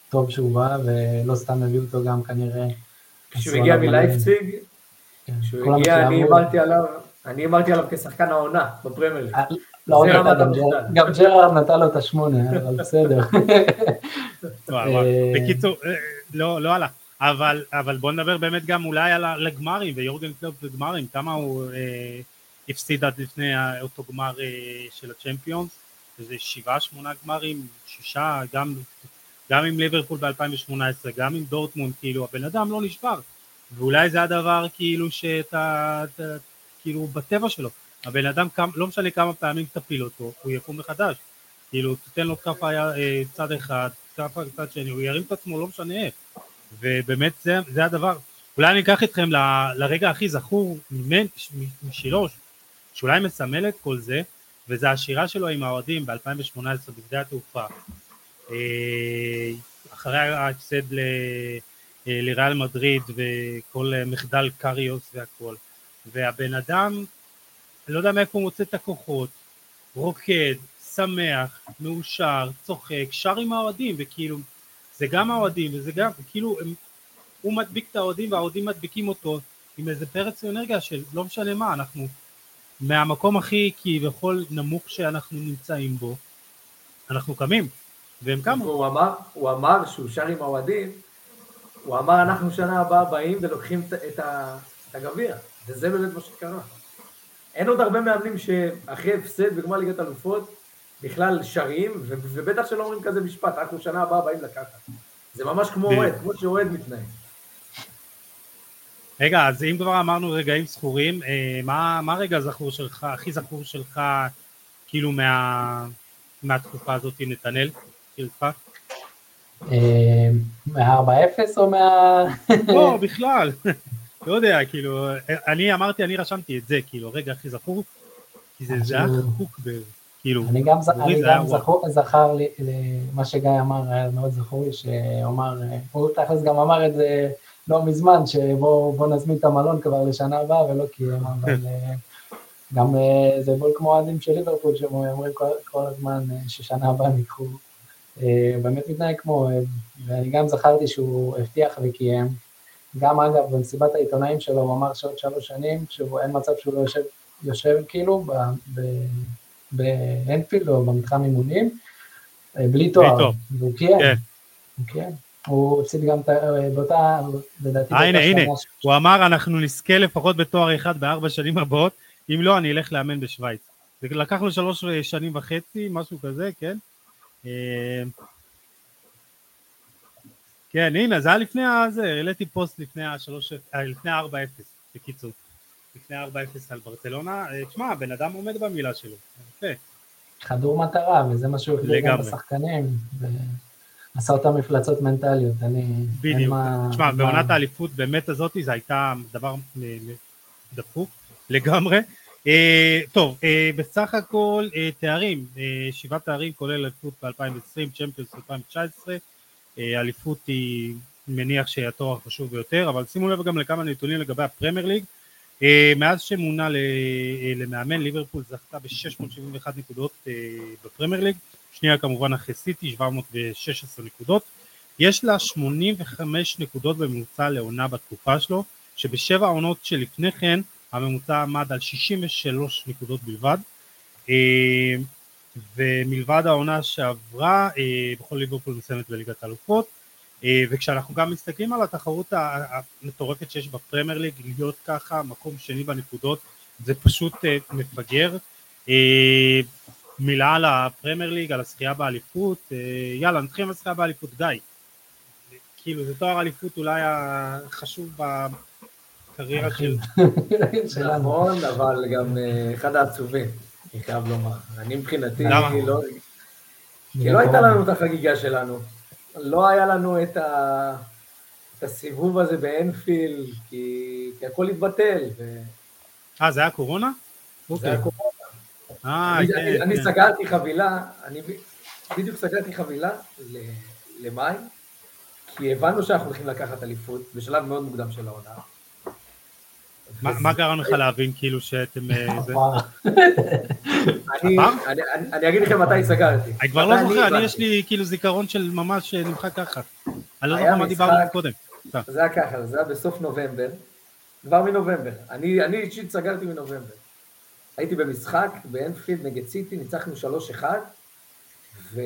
Speaker 2: טוב שהוא בא, ולא סתם הביאו אותו גם כנראה.
Speaker 3: כשהוא הגיע מלייפציג,
Speaker 2: כן,
Speaker 3: כשהוא הגיע, אני. אמרתי עליו, אני אמרתי עליו כשחקן העונה בפרמייר ליג.
Speaker 2: אה, לא גם ג'רארד נתן לו את השמונה, אבל בסדר. (laughs) אה,
Speaker 1: בקיצור, אה, לא, לא הלך. אבל, אבל בוא נדבר באמת גם אולי על הגמרים, ויורגן קלופ בגמרים, כמה הוא אה, הפסיד עד לפני אותו גמר אה, של הצ'מפיונס, איזה שבעה, שמונה גמרים, שישה, גם, גם עם ליברפול ב-2018, גם עם דורטמונד, כאילו, הבן אדם לא נשבר. ואולי זה הדבר כאילו שאתה, אתה, כאילו, בטבע שלו. הבן אדם, כמה, לא משנה כמה פעמים תפיל אותו, הוא יקום מחדש. כאילו, תיתן לו כאפה אה, צד אחד, כאפה צד שני, הוא ירים את עצמו, לא משנה איך. ובאמת זה, זה הדבר. אולי אני אקח אתכם ל- לרגע הכי זכור ממנ, משלו, שאולי מסמל את כל זה, וזה השירה שלו עם האוהדים ב-2018 בשדה התעופה. אה, אחרי ההפסד אה, לריאל מדריד וכל אה, מחדל קריוס והכל. והבן אדם, אני לא יודע מאיפה הוא מוצא את הכוחות, רוקד, שמח, מאושר, צוחק, שר עם האוהדים, וכאילו, זה גם האוהדים, וזה גם, כאילו, הם, הוא מדביק את האוהדים והאוהדים מדביקים אותו עם איזה פרץ אנרגיה של לא משנה מה, אנחנו מהמקום הכי כביכול נמוך שאנחנו נמצאים בו, אנחנו קמים, והם קמו.
Speaker 3: הוא אמר, הוא אמר שהוא שר עם האוהדים, הוא אמר אנחנו שנה הבאה באים ולוקחים את- הגביע, וזה באמת מה שקרה. אין עוד הרבה מאמנים שאחרי הפסד בגמר ליגת אלופות בכלל שרים, ובטח שלא אומרים כזה משפט, אנחנו שנה הבאה באים לקחת. זה ממש כמו אוהד, כמו שאוהד מתנהג.
Speaker 1: רגע, אז אם כבר אמרנו רגעים זכורים, אה, מה, מה הרגע הזכור שלך, הכי זכור שלך, כאילו מה, מהתקופה הזאת, נתנאל, שלך?
Speaker 2: אה, מה-4-0 או מה...
Speaker 1: לא, בכלל, לא יודע, כאילו, אני אמרתי, אני רשמתי את זה, כאילו, רגע הכי זכור, כי זה, היה חקוק, ב- כאילו,
Speaker 2: אני גם, אני. זכור, זכר לי, מה שגיא אמר, היה מאוד זכור לי, שהוא אמר, אה, הוא תכלס גם אמר את זה לא מזמן, שבוא בוא נזמין את המלון כבר לשנה הבאה ולא קיים, אבל (laughs) אה, גם אה, זה בול כמו אוהדים של ליברפול, שהם אומרים כל, הזמן ששנה הבאה הם ייקחו. אה, באמת מתנהג כמו אוהד, ואני גם זכרתי שהוא הבטיח וקיים. גם אגב, במסיבת העיתונאים שלו הוא אמר שעוד שלוש שנים, שהוא אין מצב שהוא לא יושב, יושב כאילו באנפילד או במתחם אימונים, אה, בלי תואר. והוא קיים.
Speaker 1: כן.
Speaker 2: הוא קיים. הוא הפסיד גם באותה,
Speaker 1: לדעתי... הנה, הנה, הוא אמר אנחנו נזכה לפחות בתואר אחד בארבע שנים הבאות, אם לא אני אלך לאמן בשוויץ. זה לקח לו שלוש שנים וחצי, משהו כזה, כן? כן, הנה, זה היה לפני הזה, העליתי פוסט לפני השלוש, לפני הארבע אפס, בקיצור. לפני 4-0 על ברצלונה, תשמע, הבן אדם עומד במילה שלו, יפה.
Speaker 2: חדור מטרה, וזה מה שהוא החליט גם בשחקנים, ועשה אותם מפלצות מנטליות, אני...
Speaker 1: בדיוק, תשמע, בעונת האליפות באמת הזאת, זה הייתה דבר דפוק לגמרי. אה, טוב, אה, בסך הכל אה, תארים, שבעת תארים כולל אליפות ב-2020, צ'מפיונס 2019, אליפות היא מניח שהיא התואר החשוב ביותר, אבל שימו לב גם לכמה נתונים לגבי הפרמייר ליג, מאז שמונה למאמן ליברפול זכתה ב-671 נקודות בפרמייר ליג, שנייה כמובן אחרי סיטי 716 נקודות, יש לה 85 נקודות בממוצע לעונה בתקופה שלו, שבשבע העונות שלפני כן הממוצע עמד על 63 נקודות בלבד, ומלבד העונה שעברה בכל ליברפול מסיימת בליגת האלופות, אה, וכשאנחנו גם מסתכלים על התחרות המטורפת שיש בפרמייר ליג, להיות ככה מקום שני בנקודות זה פשוט אה, מפגר. אה, מילה על הפרמייר ליג, על הזכייה באליפות, יאללה נתחיל עם הזכייה באליפות, גיא. כאילו זה תואר אליפות אולי החשוב בקריירה של...
Speaker 3: נכון, אבל גם אחד העצובים, אני חייב לומר. אני מבחינתי? לא... כי לא הייתה לנו את החגיגה שלנו. לא היה לנו את, ה... את הסיבוב הזה באנפילד, כי, כי הכל התבטל. ו...
Speaker 1: אה, זה היה קורונה?
Speaker 3: זה אוקיי. היה קורונה. אה, אני, כן, אני, כן. אני סגרתי חבילה, אני בדיוק סגרתי חבילה למאי, כי הבנו שאנחנו הולכים לקחת אליפות בשלב מאוד מוקדם של העונה.
Speaker 1: מה גרם לך להבין כאילו שאתם...
Speaker 3: אה, (laughs) אני אגיד לכם מתי סגרתי.
Speaker 1: אני כבר לא זוכר, אני יש לי כאילו זיכרון של ממש נמחק ככה. אני לא זוכר מה דיברנו קודם.
Speaker 3: זה היה ככה, זה היה בסוף נובמבר, כבר מנובמבר. אני אישית סגרתי מנובמבר. הייתי במשחק באנפילד נגד סיטי, ניצחנו 3-1,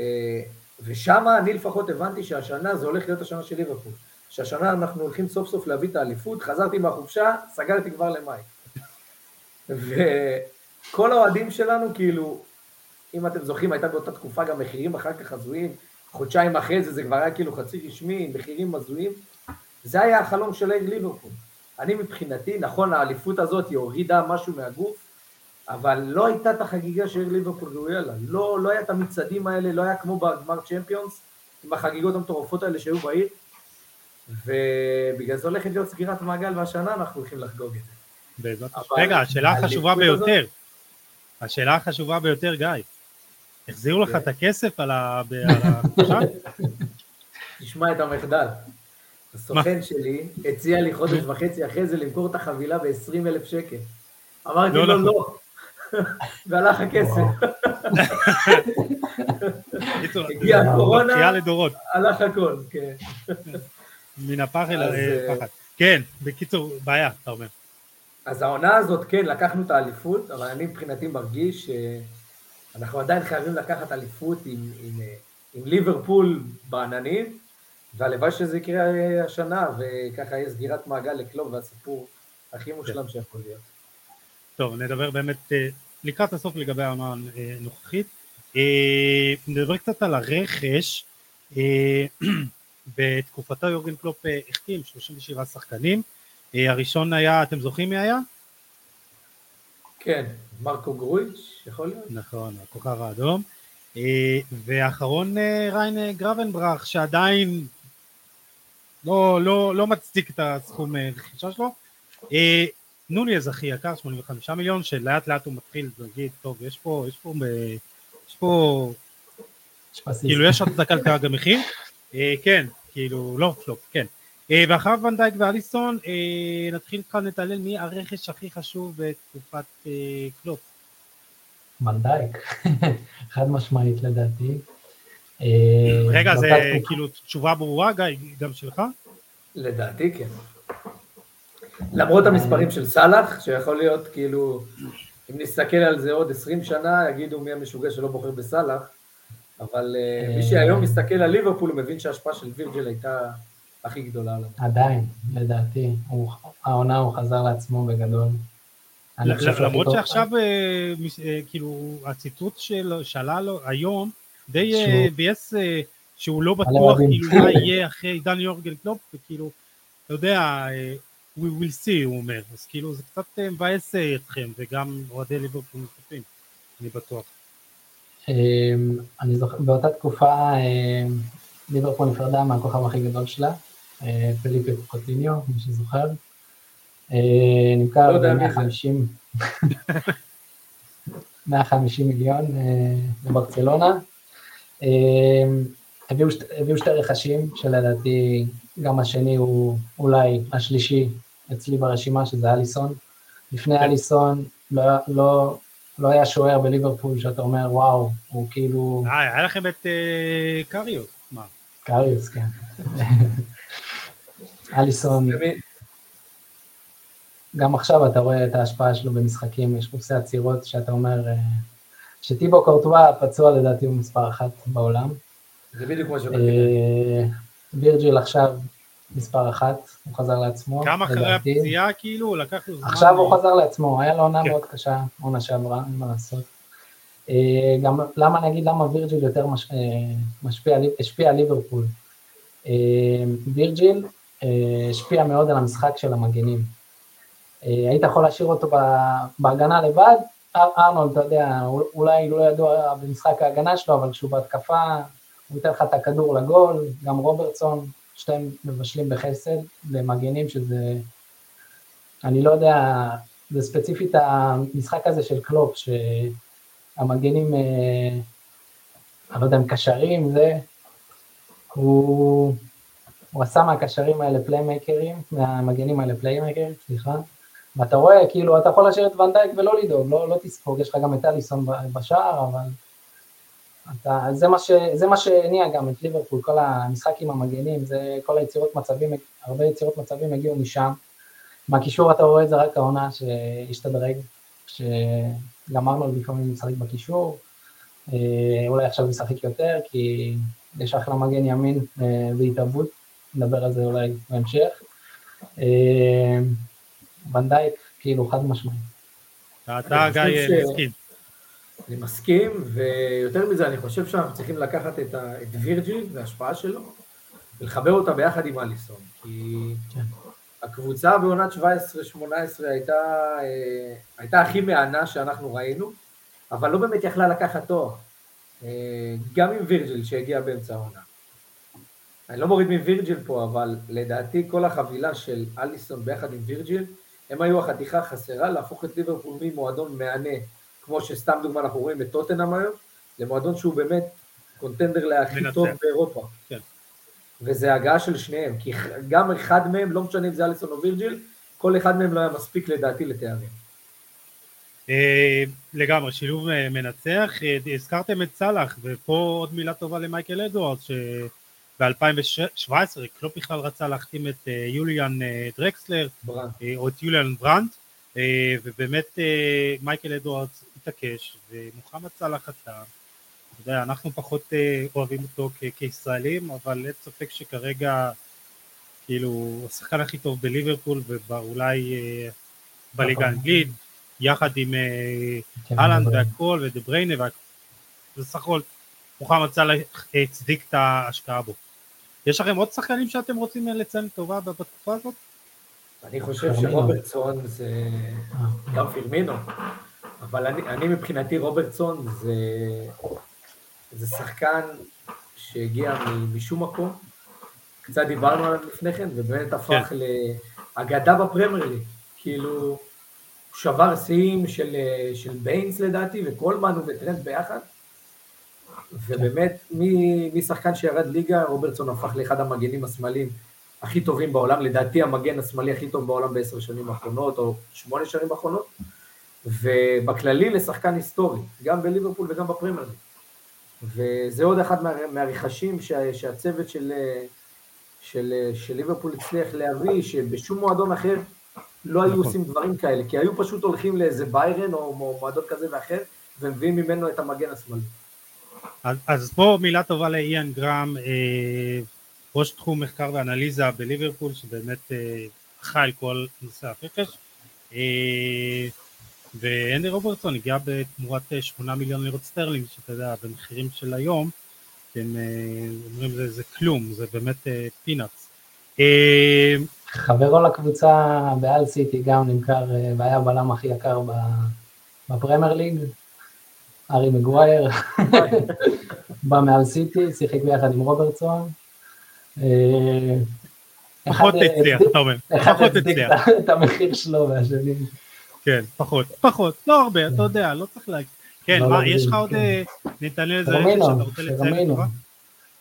Speaker 3: ושם אני לפחות הבנתי שהשנה זה הולך להיות השנה של ליברפול. שהשנה אנחנו הולכים סוף סוף להביא את האליפות, חזרתי מהחופשה, סגרתי כבר למאי. וכל האוהדים שלנו, כאילו, אם אתם זוכרים, הייתה באותה תקופה גם מחירים אחר כך הזויים, חודשיים אחרי זה זה כבר היה כאילו חצי רשמי, מחירים הזויים. זה היה החלום של העיר ליברפול. אני מבחינתי, נכון, האליפות הזאת היא הורידה משהו מהגוף, אבל לא הייתה את החגיגה שהעיר ליברפול ראויה לה. לא, לא היה את המצעדים האלה, לא היה כמו בגמר צ'מפיונס, עם החגיגות המטורפות האלה שהיו בעיר. ובגלל זה הולכת להיות סגירת מעגל, והשנה אנחנו הולכים לחגוג את
Speaker 1: זה. רגע, השאלה החשובה ביותר, השאלה החשובה ביותר, גיא, החזירו לך את הכסף על החופשה? (laughs)
Speaker 3: תשמע את המחדל. הסוכן שלי הציע לי חודש וחצי אחרי זה למכור את החבילה ב-20 אלף שקל. אמרתי לא לו נכון. לא, (laughs) והלך הכסף. (laughs) הגיעה הקורונה, הלך הכל, כן.
Speaker 1: מן הפחד. אה, כן, בקיצור, בעיה, אתה אומר.
Speaker 3: אז העונה הזאת, כן, לקחנו את האליפות, אבל אני מבחינתי מרגיש שאנחנו עדיין חייבים לקחת אליפות עם, עם, עם ליברפול בעננים, והלוואי שזה יקרה השנה, וככה יהיה סגירת מעגל לקלוב והסיפור הכי מושלם שיכול להיות.
Speaker 1: טוב, נדבר באמת אה, לקראת הסוף לגבי העונה הנוכחית. אה, נדבר קצת על הרכש. (clears throat) בתקופתו יורגן קלופ אה, החתים 37 שחקנים, אה, הראשון היה, אתם זוכרים מי היה?
Speaker 3: כן, מרקו גרויץ', יכול להיות.
Speaker 1: נכון, הכוכב האדום. אה, והאחרון ריין גרבנברח, שעדיין לא, לא, לא מצדיק את הסכום רכישה שלו. נוניז הכי יקר, 85 מיליון, שלאט לאט הוא מתחיל להגיד, טוב, יש פה, יש פה, יש פה, כאילו יש עוד הצדקה לכרגע מחיר. אה, כן, כאילו, לא פלופ, כן. אה, ואחריו ונדייק ואליסון, אה, נתחיל איתך נתנאל מי הרכש הכי חשוב בתקופת קלופ.
Speaker 2: ונדייק, (laughs) חד משמעית לדעתי.
Speaker 1: רגע, זה כאילו תשובה ברורה, גיא, גם שלך?
Speaker 3: לדעתי כן. למרות המספרים של סאלח, שיכול להיות כאילו, אם נסתכל על זה עוד 20 שנה, יגידו מי המשוגע שלא בוחר בסאלח, אבל אה, מי שהיום מסתכל על ליברפול, הוא מבין שההשפעה של וירג'ל הייתה הכי גדולה עליו.
Speaker 2: עדיין, לדעתי. העונה הוא חזר לעצמו בגדול.
Speaker 1: למרות שעכשיו, כאילו, הציטוט שעלה לו היום, די ביאס שהוא לא בטוח כאילו מה יהיה אחרי עידן יורגן קלופ, וכאילו, אתה יודע, we will see, הוא אומר, אז כאילו זה קצת מבאס אתכם, וגם אוהדי ליברפול נוספים, אני בטוח.
Speaker 2: אמ, אני זוכר, באותה תקופה ליברפול נפרדה מהכוכב הכי גדול שלה, פליפי קוטיניו, מי שזוכר. נמכר ב-150 150 (laughs) מיליון לברצלונה. הביאו, הביאו שתי רכשים, שלדעתי גם השני הוא אולי השלישי אצלי ברשימה, שזה אליסון. לפני כן. אליסון לא, לא, לא היה שוער בליברפול שאתה אומר, וואו, הוא כאילו...
Speaker 1: אה, היה לכם את אה, קריוס, מה?
Speaker 2: קריוס, כן. (laughs) אליסון, גם עכשיו אתה רואה את ההשפעה שלו במשחקים, יש קורסי עצירות שאתה אומר, אה, שטיבו קורטואה פצוע לדעתי הוא מספר אחת בעולם.
Speaker 3: זה בדיוק כמו שבאתי. אה,
Speaker 2: וירג'יל עכשיו מספר אחת, הוא חזר לעצמו.
Speaker 1: כמה אחרי הפציעה כאילו? לקח לו זמן.
Speaker 2: עכשיו הוא חזר לעצמו, היה לו עונה כן. מאוד קשה, עונה שעברה, אין מה לעשות. אה, גם למה אני אגיד למה וירג'יל יותר מש, אה, משפיע, השפיע על ליברפול. וירג'יל השפיע מאוד על המשחק של המגנים. היית יכול להשאיר אותו בהגנה לבד, ארנולד, אתה יודע, אולי לא ידוע במשחק ההגנה שלו, אבל כשהוא בהתקפה, הוא ייתן לך את הכדור לגול, גם רוברטסון, שתיהם מבשלים בחסד, ומגנים שזה, אני לא יודע, זה ספציפית המשחק הזה של קלופ, שהמגנים, אה, אני לא יודע אם קשרים, זה, הוא, הוא עשה מהקשרים האלה פליימייקרים, מהמגנים האלה פליימייקרים, סליחה, ואתה רואה, כאילו, אתה יכול להשאיר את ונדייק ולא לדאוג, לא, לא תספוג, יש לך גם את אליסון בשער, אבל אתה, זה, מה ש, זה מה שהניע גם את ליברפול, כל המשחק עם המגנים, זה כל היצירות מצבים, הרבה יצירות מצבים הגיעו משם. מהקישור אתה רואה את זה רק העונה שהשתדרג, שגם ארנולד לפעמים משחק בקישור, אה, אולי עכשיו ישחק יותר, כי יש אחלה מגן ימין אה, בהתהוות, נדבר על זה אולי בהמשך. אה, ונדייק, כאילו חד משמעי.
Speaker 1: אתה גיא מסכים.
Speaker 3: אני מסכים, ויותר מזה, אני חושב שאנחנו צריכים לקחת את, ה, את וירג'יל וההשפעה שלו, ולחבר אותה ביחד עם אליסון, כי כן. הקבוצה בעונת 17-18 הייתה, אה, הייתה הכי מהנה שאנחנו ראינו, אבל לא באמת יכלה לקחת תואר, אה, גם עם וירג'יל שהגיע באמצע העונה. אני לא מוריד מווירג'יל פה, אבל לדעתי כל החבילה של אליסון ביחד עם וירג'יל, הם היו החתיכה החסרה להפוך את ליברפול ממועדון מהנה כמו שסתם דוגמה אנחנו רואים את טוטנאם היום, למועדון שהוא באמת קונטנדר להכי טוב באירופה. כן. וזה הגעה של שניהם, כי גם אחד מהם, לא משנה אם זה אליסון או וירג'יל, כל אחד מהם לא היה מספיק לדעתי לתארים.
Speaker 1: אה, לגמרי, שילוב אה, מנצח. אה, הזכרתם את סאלח, ופה עוד מילה טובה למייקל אדוארד, שב-2017 קלופ בכלל רצה להחתים את יוליאן דרקסלר, או את יוליאן ברנט, ובאמת מייקל אדוארדס התעקש, ומוחמד סאלח חתם. אתה יודע, אנחנו פחות אה, אוהבים אותו כישראלים, אבל אין ספק שכרגע, כאילו, הוא השחקן הכי טוב בליברפול, ואולי אה, בליגה נכון. האנגלית, יחד עם אה, כן, האלנד והכל, ודה בריינה והכל. בסך הכל, מוחמד סאלח הצדיק את ההשקעה בו. יש לכם עוד שחקנים שאתם רוצים לציין טובה בתקופה הזאת?
Speaker 3: אני חושב שרוברטסון זה גם פירמינו. אבל אני, אני מבחינתי רוברטסון זה, זה שחקן שהגיע משום מקום, קצת דיברנו עליו לפני כן, ובאמת הפך כן. לאגדה בפרמייר ליג, כאילו, הוא שבר שיאים של, של ביינס לדעתי, וקולמן וטרנד ביחד, ובאמת משחקן שירד ליגה, רוברטסון הפך לאחד המגנים השמאליים הכי טובים בעולם, לדעתי המגן השמאלי הכי טוב בעולם בעשר שנים האחרונות, או שמונה שנים האחרונות. ובכללי לשחקן היסטורי, גם בליברפול וגם בפרמייר וזה עוד אחד מה, מהרכשים שה, שהצוות של, של, של ליברפול הצליח להביא, שבשום מועדון אחר לא היו נכון. עושים דברים כאלה, כי היו פשוט הולכים לאיזה ביירן או מועדון כזה ואחר, ומביאים ממנו את המגן השמאלי.
Speaker 1: אז, אז פה מילה טובה לאיאן גרם, אה, ראש תחום מחקר ואנליזה בליברפול, שבאמת אה, על כל נושא הרכש. אה, ואנדי רוברטסון הגיע בתמורת 8 אה, מיליון לירות סטרלינג, שאתה יודע, במחירים של היום, הם אה, אומרים זה, זה כלום, זה באמת פינאץ.
Speaker 2: אה, חברו לקבוצה באל סיטי גם נמכר, והיה הבלם הכי יקר בפרמייר ליג, ארי מגווייר, (laughs) בא מאל סיטי, שיחק ביחד עם רוברטסון.
Speaker 1: פחות הצליח, אתה אומר, פחות הצליח.
Speaker 2: את המחיר שלו והשני.
Speaker 1: כן, פחות, פחות, לא הרבה, אתה יודע, לא צריך להגיד. כן, לא, מה, יש לך עוד, כן. נתנאל רכש שאתה רוצה לציין?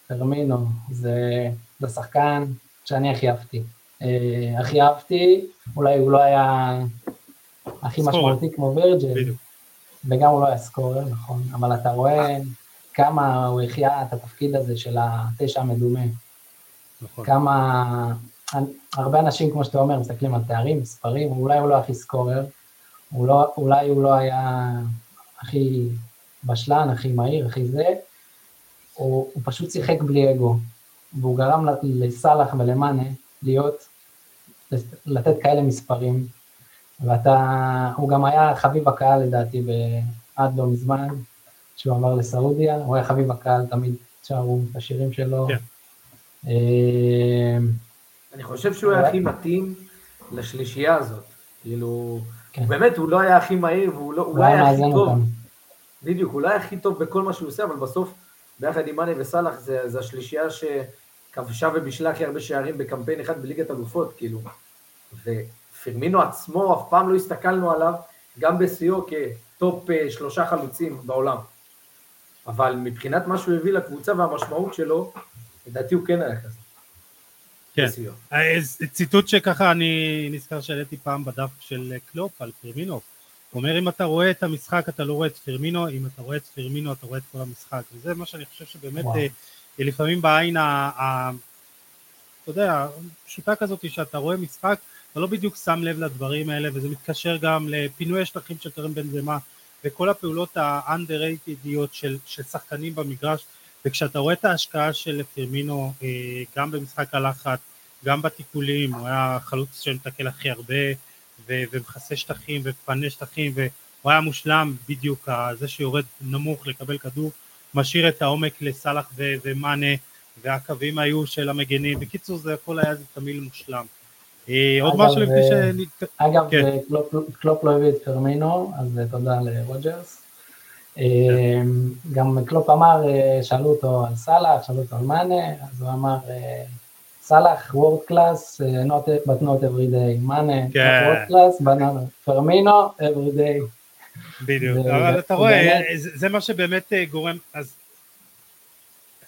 Speaker 2: פרמינו, זה שחקן שאני הכי אהבתי. אה, הכי אהבתי, אולי הוא לא היה הכי משמעותי כמו וירג'ל, וגם הוא לא היה סקורר, נכון, אבל אתה רואה כמה הוא החיה את התפקיד הזה של התשע המדומה. נכון. כמה, הרבה אנשים, כמו שאתה אומר, מסתכלים על תארים, ספרים, אולי הוא לא הכי סקורר, הוא לא, אולי הוא לא היה הכי בשלן, הכי מהיר, הכי זה, הוא, הוא פשוט שיחק בלי אגו, והוא גרם לסאלח ולמאנה להיות, לתת כאלה מספרים, ואתה, הוא גם היה חביב הקהל לדעתי עד לא מזמן, שהוא עבר לסעודיה, הוא היה חביב הקהל, תמיד שרו את השירים שלו. כן.
Speaker 3: אה, אני חושב שהוא היה הכי מתאים לשלישייה הזאת, כאילו... כן. באמת, הוא לא היה הכי מהיר, והוא לא, לא היה הכי טוב. אותם. בדיוק, הוא לא היה הכי טוב בכל מה שהוא עושה, אבל בסוף, ביחד עם מאני וסאלח, זה, זה השלישייה שכבשה ובישלה הכי הרבה שערים בקמפיין אחד בליגת אלופות, כאילו. ופרמינו עצמו, אף פעם לא הסתכלנו עליו, גם בשיאו כטופ אה, שלושה חלוצים בעולם. אבל מבחינת מה שהוא הביא לקבוצה והמשמעות שלו, לדעתי הוא כן היה כזה.
Speaker 1: כן, אה, ציטוט שככה אני נזכר שהעליתי פעם בדף של קלופ על פרמינו, הוא אומר אם אתה רואה את המשחק אתה לא רואה את פרמינו, אם אתה רואה את פרמינו אתה רואה את כל המשחק, וזה מה שאני חושב שבאמת וואו. אה, לפעמים בעין, ה, ה, אתה יודע, פשוטה כזאת שאתה רואה משחק, אתה לא בדיוק שם לב לדברים האלה, וזה מתקשר גם לפינוי השטחים של קרן בן זמה, וכל הפעולות ה-underratedיות של, של שחקנים במגרש, וכשאתה רואה את ההשקעה של פרמינו אה, גם במשחק הלחץ, גם בטיפולים, הוא היה חלוץ שמתקל הכי הרבה ו- ומכסה שטחים ומפנה שטחים והוא היה מושלם בדיוק, זה שיורד נמוך לקבל כדור, משאיר את העומק לסאלח ו- ומאנה והקווים היו של המגנים, בקיצור זה הכל היה תמיל מושלם. אה, עוד משהו לפני
Speaker 2: ש... אגב, כן. קלופ לא הביא את פרמינו, אז תודה לרוג'רס. אמ, גם קלופ אמר, אה, שאלו אותו על סאלח, שאלו אותו על מאנה, אז הוא אמר, אה, סאלח world class, but not every day, מאנה, world class, פרמינו, every day.
Speaker 1: בדיוק, אבל אתה רואה, זה מה שבאמת אה, גורם, אז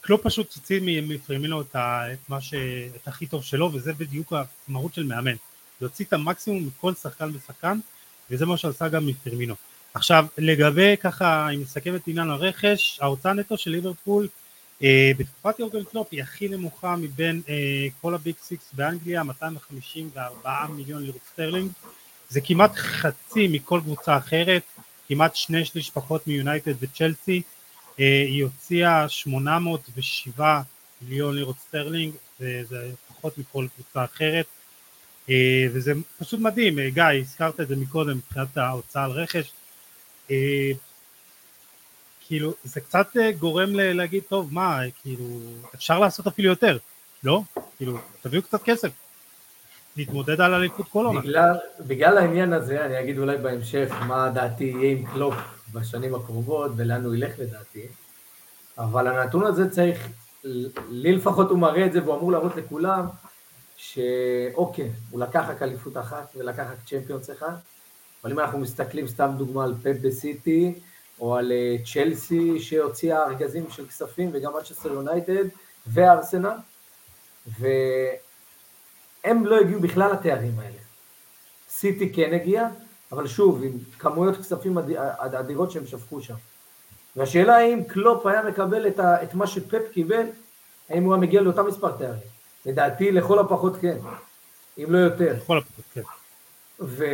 Speaker 1: קלופ פשוט הוציא מפרמינו את הכי טוב שלו, וזה בדיוק המהות של מאמן, להוציא את המקסימום מכל שחקן ושחקן, וזה מה שעשה גם מפרמינו. עכשיו לגבי ככה אם נסכם את עניין הרכש ההוצאה נטו של ליברפול אה, בתקופת יורגן קלופ היא הכי נמוכה מבין אה, כל ה Big Six באנגליה 254 מיליון לירות סטרלינג. זה כמעט חצי מכל קבוצה אחרת כמעט שני שליש פחות מיונייטד וצ'לסי. אה, היא הוציאה 807 מיליון לירות סטרלינג וזה פחות מכל קבוצה אחרת. אה, וזה פשוט מדהים. אה, גיא הזכרת את זה מקודם מבחינת ההוצאה על רכש כאילו זה קצת אה, גורם להגיד טוב מה כאילו אפשר לעשות אפילו יותר. לא? כאילו תביאו קצת כסף. להתמודד על אליפות כל עונה.
Speaker 3: בגלל, בגלל העניין הזה אני אגיד אולי בהמשך מה דעתי יהיה עם קלופ בשנים הקרובות ולאן הוא ילך לדעתי אבל הנתון הזה צריך לי לפחות הוא מראה את זה והוא אמור להראות לכולם שאוקיי הוא לקח רק אליפות אחת ולקח רק צ'מפיונס אחד אבל אם אנחנו מסתכלים סתם דוגמה על פפ בסיטי, או על אה, צ'לסי שהוציאה ארגזים של כספים, וגם מצ'סטר יונייטד וארסנל, והם לא הגיעו בכלל לתארים האלה. סיטי כן הגיע, אבל שוב, עם כמויות כספים אדירות שהם שפכו שם. והשאלה האם קלופ היה מקבל את, ה, את מה שפפ קיבל, האם הוא היה מגיע לאותה מספר תארים. לדעתי לכל הפחות כן, אם לא יותר.
Speaker 1: לכל הפחות כן.
Speaker 3: ו...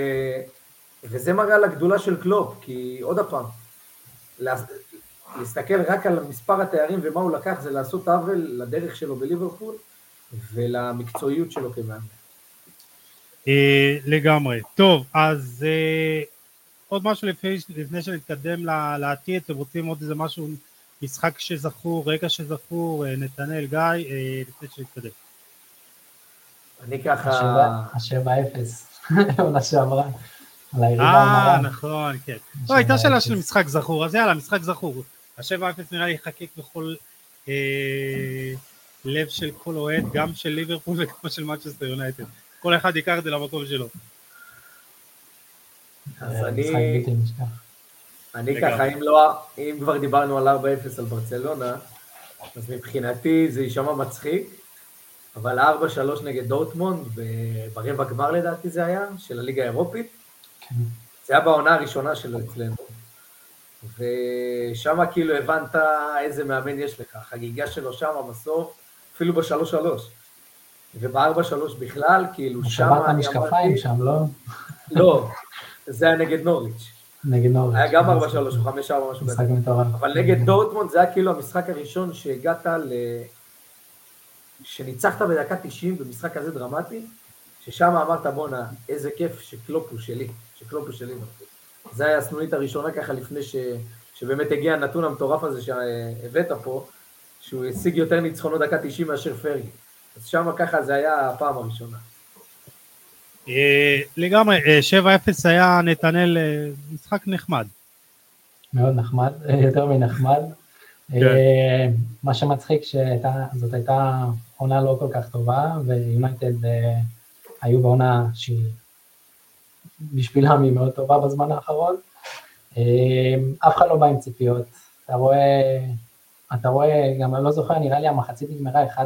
Speaker 3: וזה מראה על הגדולה של קלופ, כי עוד פעם, להסתכל רק על מספר התארים ומה הוא לקח, זה לעשות עוול לדרך שלו בליברפול ולמקצועיות שלו כמאמן.
Speaker 1: אה, לגמרי. טוב, אז אה, עוד משהו לפני, לפני שנתקדם לעתיד, אתם רוצים עוד איזה משהו, משחק שזכור, רגע שזכור, אה, נתנאל, גיא, לפני שנתקדם.
Speaker 3: אני ככה...
Speaker 2: השבע אפס, (laughs) עונה שעברה.
Speaker 1: אה, נכון, כן. לא, הייתה שאלה של משחק זכור, אז יאללה, משחק זכור. השבע אפס נראה לי יחקק בכל לב של כל אוהד, גם של ליברפול וגם של מצ'סטר יונייטד. כל אחד ייקח את זה למקום שלו.
Speaker 3: אז אה, אני... אני ככה, אם לא, אם כבר דיברנו על 4-0 על ברצלונה, אז מבחינתי זה יישמע מצחיק, אבל 4-3 נגד דורטמונד, ברבע גמר לדעתי זה היה, של הליגה האירופית. זה היה בעונה הראשונה שלו אצלנו. ושם כאילו הבנת איזה מאמן יש לך, החגיגה שלו שם בסוף, אפילו בשלוש-שלוש. ובארבע שלוש בכלל, כאילו
Speaker 2: שם... שברת המשקפיים שם, לא?
Speaker 3: לא, זה היה נגד נוריץ'.
Speaker 2: נגד נוריץ'.
Speaker 3: היה גם ארבע שלוש או חמש ארבע, משהו
Speaker 2: כזה.
Speaker 3: אבל נגד דורטמונד זה היה כאילו המשחק הראשון שהגעת ל... שניצחת בדקה 90 במשחק כזה דרמטי, ששם אמרת בואנה, איזה כיף שקלופ הוא שלי, שקלופ הוא שלי. זה היה הסנונית הראשונה ככה לפני ש... שבאמת הגיע הנתון המטורף הזה שהבאת פה, שהוא השיג יותר ניצחונות דקה 90 מאשר פרגי. אז שם ככה זה היה הפעם הראשונה.
Speaker 1: אה, לגמרי, 7-0 אה, היה נתנאל אה, משחק נחמד.
Speaker 2: מאוד נחמד, יותר מנחמד. כן. מה שמצחיק שזאת הייתה עונה לא כל כך טובה, ויונייטד היו בעונה שהיא בשבילם היא מאוד טובה בזמן האחרון. אף אחד לא בא עם ציפיות. אתה רואה אתה רואה, גם אני לא זוכר, נראה לי המחצית נגמרה 1-0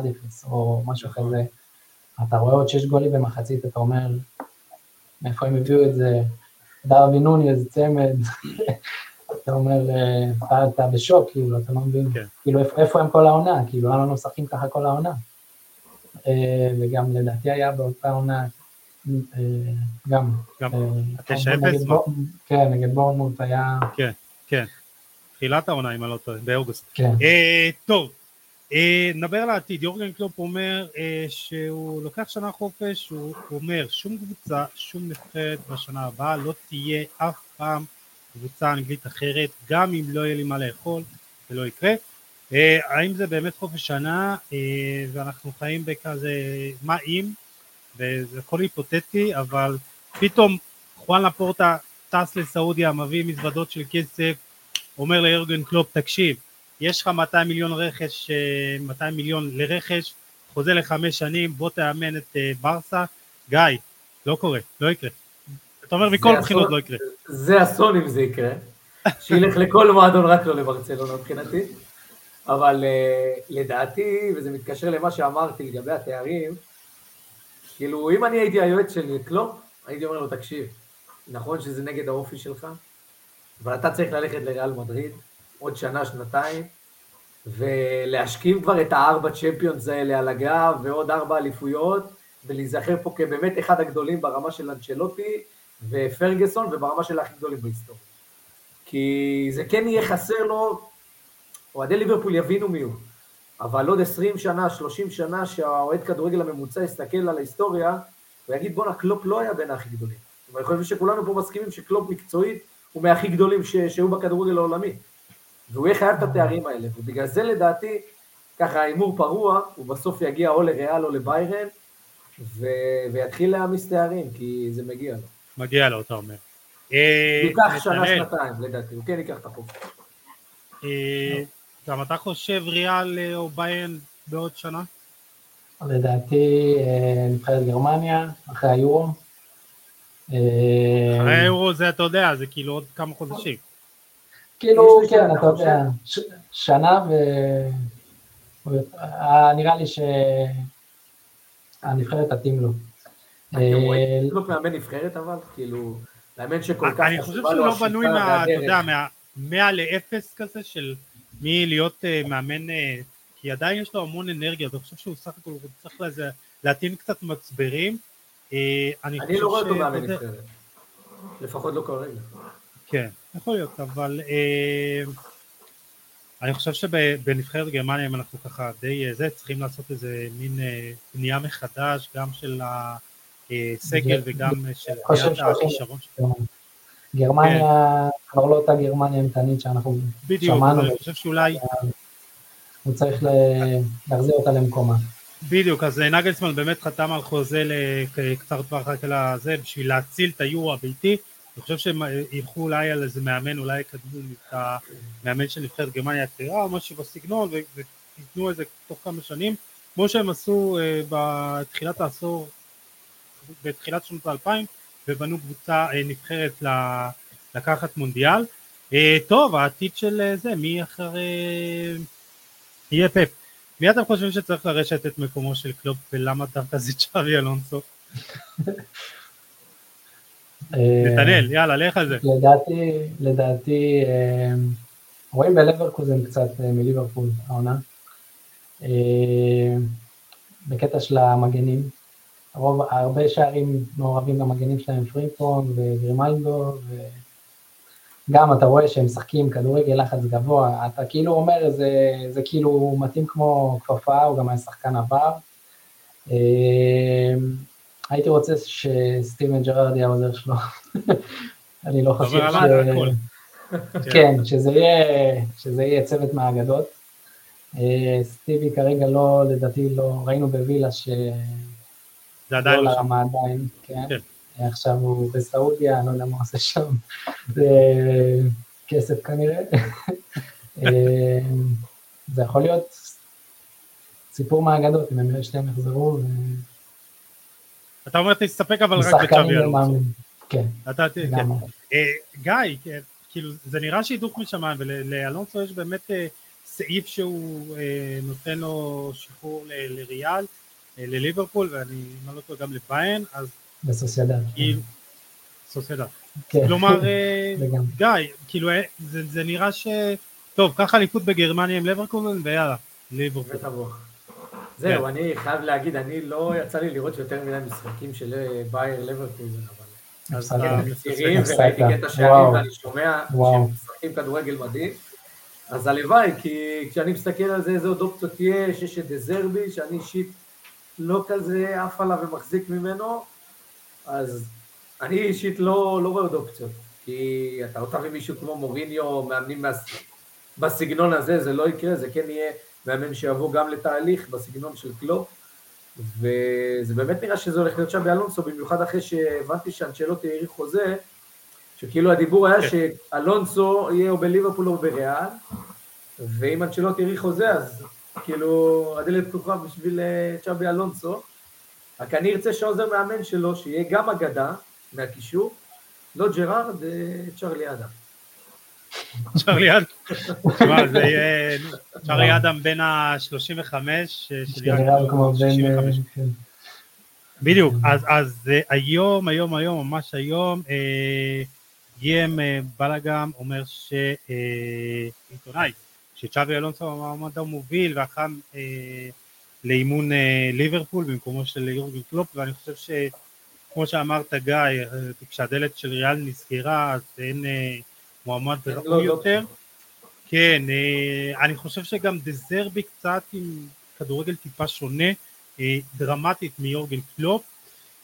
Speaker 2: או משהו נכון. כזה. אתה רואה עוד שש גולים במחצית, אתה אומר, מאיפה הם הביאו את זה? דרבי נוני, איזה צמד. (laughs) אתה אומר, אה, אתה, בשוק, כאילו, אתה לא מבין, כן. כאילו, איפה, איפה הם כל העונה? כאילו, למה לא משחקים ככה כל העונה? אה, וגם לדעתי היה באותה עונה, אה, גם.
Speaker 1: גם, התשע אפס?
Speaker 2: כן, נגד בורנמוט היה...
Speaker 1: כן, כן. תחילת העונה אם אני לא טועה, באוגוסט. כן. אה, טוב, אה, נדבר על העתיד, יורגן קלופ אומר אה, שהוא לוקח שנה חופש, הוא אומר שום קבוצה, שום נבחרת בשנה הבאה לא תהיה אף פעם קבוצה אנגלית אחרת, גם אם לא יהיה לי מה לאכול, זה לא יקרה. אה, האם זה באמת חופש שנה, אה, ואנחנו חיים בכזה מה אם, וזה הכל היפותטי, אבל פתאום חואן לפורטה טס לסעודיה, מביא מזוודות של כסף, אומר ליורגן קלופ, תקשיב, יש לך 200 מיליון רכש, 200 אה, מיליון לרכש, חוזה לחמש שנים, בוא תאמן את ברסה, גיא, לא קורה, לא יקרה. אתה אומר מכל בחינות לא יקרה.
Speaker 3: זה אסון אם זה יקרה, שילך לכל מועדון רק לא לברצלונה מבחינתי, אבל uh, לדעתי, וזה מתקשר למה שאמרתי לגבי התארים, כאילו אם אני הייתי היועץ של קלופ, הייתי אומר לו, תקשיב, נכון שזה נגד האופי שלך, אבל אתה צריך ללכת לריאל מדריד עוד שנה, שנתיים, ולהשכיב כבר את הארבע צ'מפיונס האלה על הגב, ועוד ארבע אליפויות, ולהיזכר פה כבאמת אחד הגדולים ברמה של אנצ'לוטי ופרגוסון, וברמה של הכי גדולים בהיסטוריה. כי זה כן יהיה חסר לו, אוהדי ליברפול יבינו מי הוא, אבל עוד עשרים שנה, שלושים שנה, שהאוהד כדורגל הממוצע יסתכל על ההיסטוריה, ויגיד בואנה, קלופ לא היה בין הכי גדולים. ואני חושב שכולנו פה מסכימים שקלופ מקצועית הוא מהכי גדולים שהיו בכדורגל העולמי. והוא יהיה חייב את התארים האלה, ובגלל זה לדעתי, ככה הימור פרוע, הוא בסוף יגיע או לריאל או לביירן, ו... ויתחיל להעמיס תארים, כי זה מגיע לו.
Speaker 1: מגיע לו, אתה אומר.
Speaker 3: ייקח שנה, שנתיים, לדעתי, הוא כן ייקח את החוק.
Speaker 1: אה, גם אתה חושב ריאל אה, או ביירן בעוד שנה?
Speaker 2: לדעתי אה, נבחרת גרמניה, אחרי היורו.
Speaker 1: אחרי היורו זה אתה יודע, זה כאילו עוד כמה חודשים.
Speaker 2: כאילו, כן, אתה יודע, שנה ו... אה, נראה לי שהנבחרת תתאים לו.
Speaker 3: אתם רואים לא מאמן נבחרת אבל? כאילו, מאמן שכל כך...
Speaker 1: אני חושב שהוא לא בנוי מה, אתה יודע, מה-100 ל-0 כזה של מי להיות אה, מאמן, אה, כי עדיין יש לו המון אנרגיה, אני חושב שהוא סך הכל צריך להתאים קצת מצברים.
Speaker 3: אני לא רואה אותו מאמן נבחרת, לפחות לא כרגע.
Speaker 1: כן, יכול להיות, אבל... אה, אני חושב שבנבחרת גרמניה, אם אנחנו ככה די זה, צריכים לעשות איזה מין בנייה מחדש, גם של הסגל וגם של הכישרון.
Speaker 2: גרמניה כן. כבר לא אותה גרמניה אימתנית שאנחנו
Speaker 1: בדיוק, שמענו. בדיוק, אני חושב שאולי...
Speaker 2: הוא צריך להחזיר אותה למקומה.
Speaker 1: בדיוק, אז נגלסמן באמת חתם על חוזה לקצר טווח רק על הזה, בשביל להציל את היורו הביתי. אני חושב שהם ילכו אולי על איזה מאמן, אולי יקדמו את המאמן של נבחרת גרמניה הצעירה או משהו בסגנון, וייתנו איזה תוך כמה שנים, כמו שהם עשו אה, בתחילת העשור, בתחילת שנות האלפיים, ובנו קבוצה אה, נבחרת לקחת מונדיאל. אה, טוב, העתיד של זה, מי אחרי... יהיה פפ. מי אתם חושבים שצריך לרשת את מקומו של קלופ ולמה דווקא זה צ'אבי אלונסו? נתנאל, יאללה, לך על זה.
Speaker 2: לדעתי, לדעתי, רואים בלברקוזן קצת מליברפול העונה. בקטע של המגנים, רוב, הרבה שערים מעורבים במגנים שלהם, פרינפון וגרימלדו, וגם אתה רואה שהם משחקים כדורגל לחץ גבוה, אתה כאילו אומר, זה, זה כאילו מתאים כמו כפפה, הוא גם היה שחקן עבר. הייתי רוצה שסטיבן ג'רארד יהיה העוזר שלו. (laughs) אני לא חושב ש... כן, שזה יהיה, שזה יהיה צוות מהאגדות. סטיבי כרגע לא, לדעתי לא, ראינו בווילה ש...
Speaker 1: זה עדיין
Speaker 2: לא לרמה עדיין, כן. כן. עכשיו הוא בסעודיה, אני לא יודע מה עושה שם. (laughs) זה כסף כנראה. (laughs) זה יכול להיות סיפור מהאגדות, אם הם שניהם יחזרו.
Speaker 1: אתה אומר תסתפק אבל רק בצ'אבי אלונסו.
Speaker 2: כן,
Speaker 1: לגמרי. אה, גיא, כן, כאילו זה נראה שהידוק משמיים ולאלונסו יש באמת אה, סעיף שהוא אה, נותן לו שחרור לריאל, לליברפול ואני אומר אותו גם לביין, אז...
Speaker 2: בסוסיידד.
Speaker 1: כאילו, סוסיידד. כן. כלומר, (laughs) גיא, כאילו זה נראה ש... טוב, קח אליפות בגרמניה עם ליברקולן ויאללה, ליברפול.
Speaker 3: זהו, כן. אני חייב להגיד, אני לא יצא לי לראות יותר מדי משחקים של אה, בייר לברקוזן, אבל... אז צעירים, וראיתי קטע שערים ואני שומע שהם משחקים כדורגל מדהים. אז הלוואי, כי כשאני מסתכל על זה, איזה עוד אופציות יש, יש את דזרבי, שאני אישית לא כזה עף עליו ומחזיק ממנו, אז אני אישית לא, לא רואה עוד אופציות. כי אתה לא תביא מישהו כמו מוריניו, מאמנים בסגנון הזה, זה לא יקרה, זה כן יהיה מאמן שיבוא גם לתהליך בסגנון של קלופ, וזה באמת נראה שזה הולך להיות שם באלונסו, במיוחד אחרי שהבנתי שאנצ'לוטי האריך חוזה, שכאילו הדיבור היה כן. שאלונסו יהיה או בליברפול או בריאל, ואם אנצ'לוטי האריך חוזה, אז כאילו הדלת פתוחה בשביל אה, צ'אבי אלונסו, רק אני ארצה שעוזר מאמן שלו, שיהיה גם אגדה מהקישור, לא ג'רארד, אה, צ'רלי אדם.
Speaker 1: צ'רלי אדם, תשמע, זה יהיה צ'רלי אדם בין ה-35, בדיוק, אז היום, היום, היום, ממש היום, גיים בלאגם אומר שעיתונאי, שצ'אבי אלונסו המעמד המוביל והחם לאימון ליברפול במקומו של יורגן קלופ, ואני חושב שכמו שאמרת גיא, כשהדלת של ריאל נסגרה אז אין מועמד ראוי לא, לא. יותר. כן, אה, אני חושב שגם דזרבי קצת עם כדורגל טיפה שונה, אה, דרמטית מיורגן קלופ.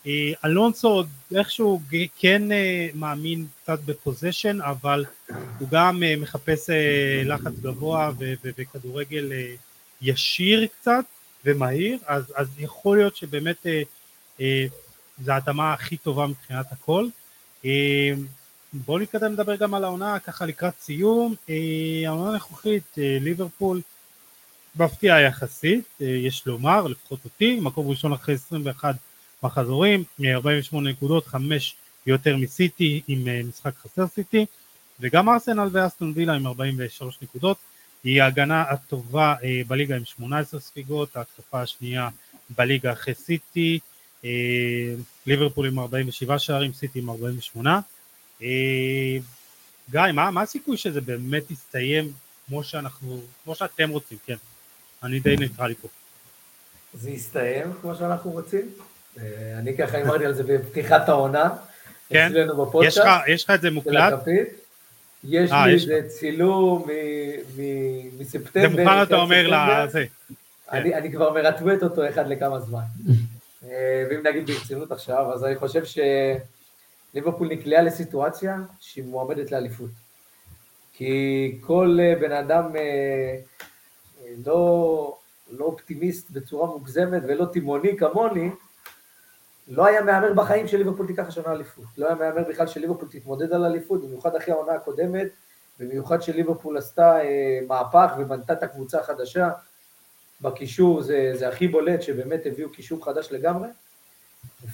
Speaker 1: אה, אלונסו איכשהו כן מאמין קצת ב possession, אבל הוא גם מחפש לחץ גבוה וכדורגל ישיר קצת ומהיר, אז, אז יכול להיות שבאמת זו ההתאמה הכי טובה מבחינת הכל. בואו נתקדם לדבר גם על העונה ככה לקראת סיום. אה, העונה הנוכחית, אה, ליברפול מפתיעה יחסית, אה, יש לומר, לפחות אותי, מקום ראשון אחרי 21 מחזורים, 48 נקודות, 5 יותר מסיטי עם משחק חסר סיטי, וגם ארסנל ואסטון וילה עם 43 נקודות. היא ההגנה הטובה בליגה עם 18 ספיגות, ההתקפה השנייה בליגה אחרי סיטי, ליברפול עם 47 שערים, סיטי עם 48. אה, גיא, מה, מה הסיכוי שזה באמת יסתיים כמו שאנחנו, כמו שאתם רוצים, כן, אני די ניטרלי פה.
Speaker 3: זה יסתיים כמו שאנחנו רוצים? אה, אני ככה הימרתי על זה בפתיחת העונה,
Speaker 1: כן, יש לך, יש לך את זה מוקלט?
Speaker 3: יש לי איזה צילום מספטמבר.
Speaker 1: זה מוכן אתה אומר לזה.
Speaker 3: אני כבר מרטווט אותו אחד לכמה זמן. (laughs) ואם נגיד ברצינות עכשיו, אז אני חושב שליברפול נקלעה לסיטואציה שהיא מועמדת לאליפות. כי כל בן אדם לא, לא אופטימיסט בצורה מוגזמת ולא תימוני כמוני, לא היה מהמר בחיים שליברפול תיקח השנה אליפות. לא היה מהמר בכלל שליברפול תתמודד על אליפות, במיוחד אחרי העונה הקודמת, במיוחד שליברפול עשתה אה, מהפך ובנתה את הקבוצה החדשה. בקישור זה, זה הכי בולט, שבאמת הביאו קישור חדש לגמרי.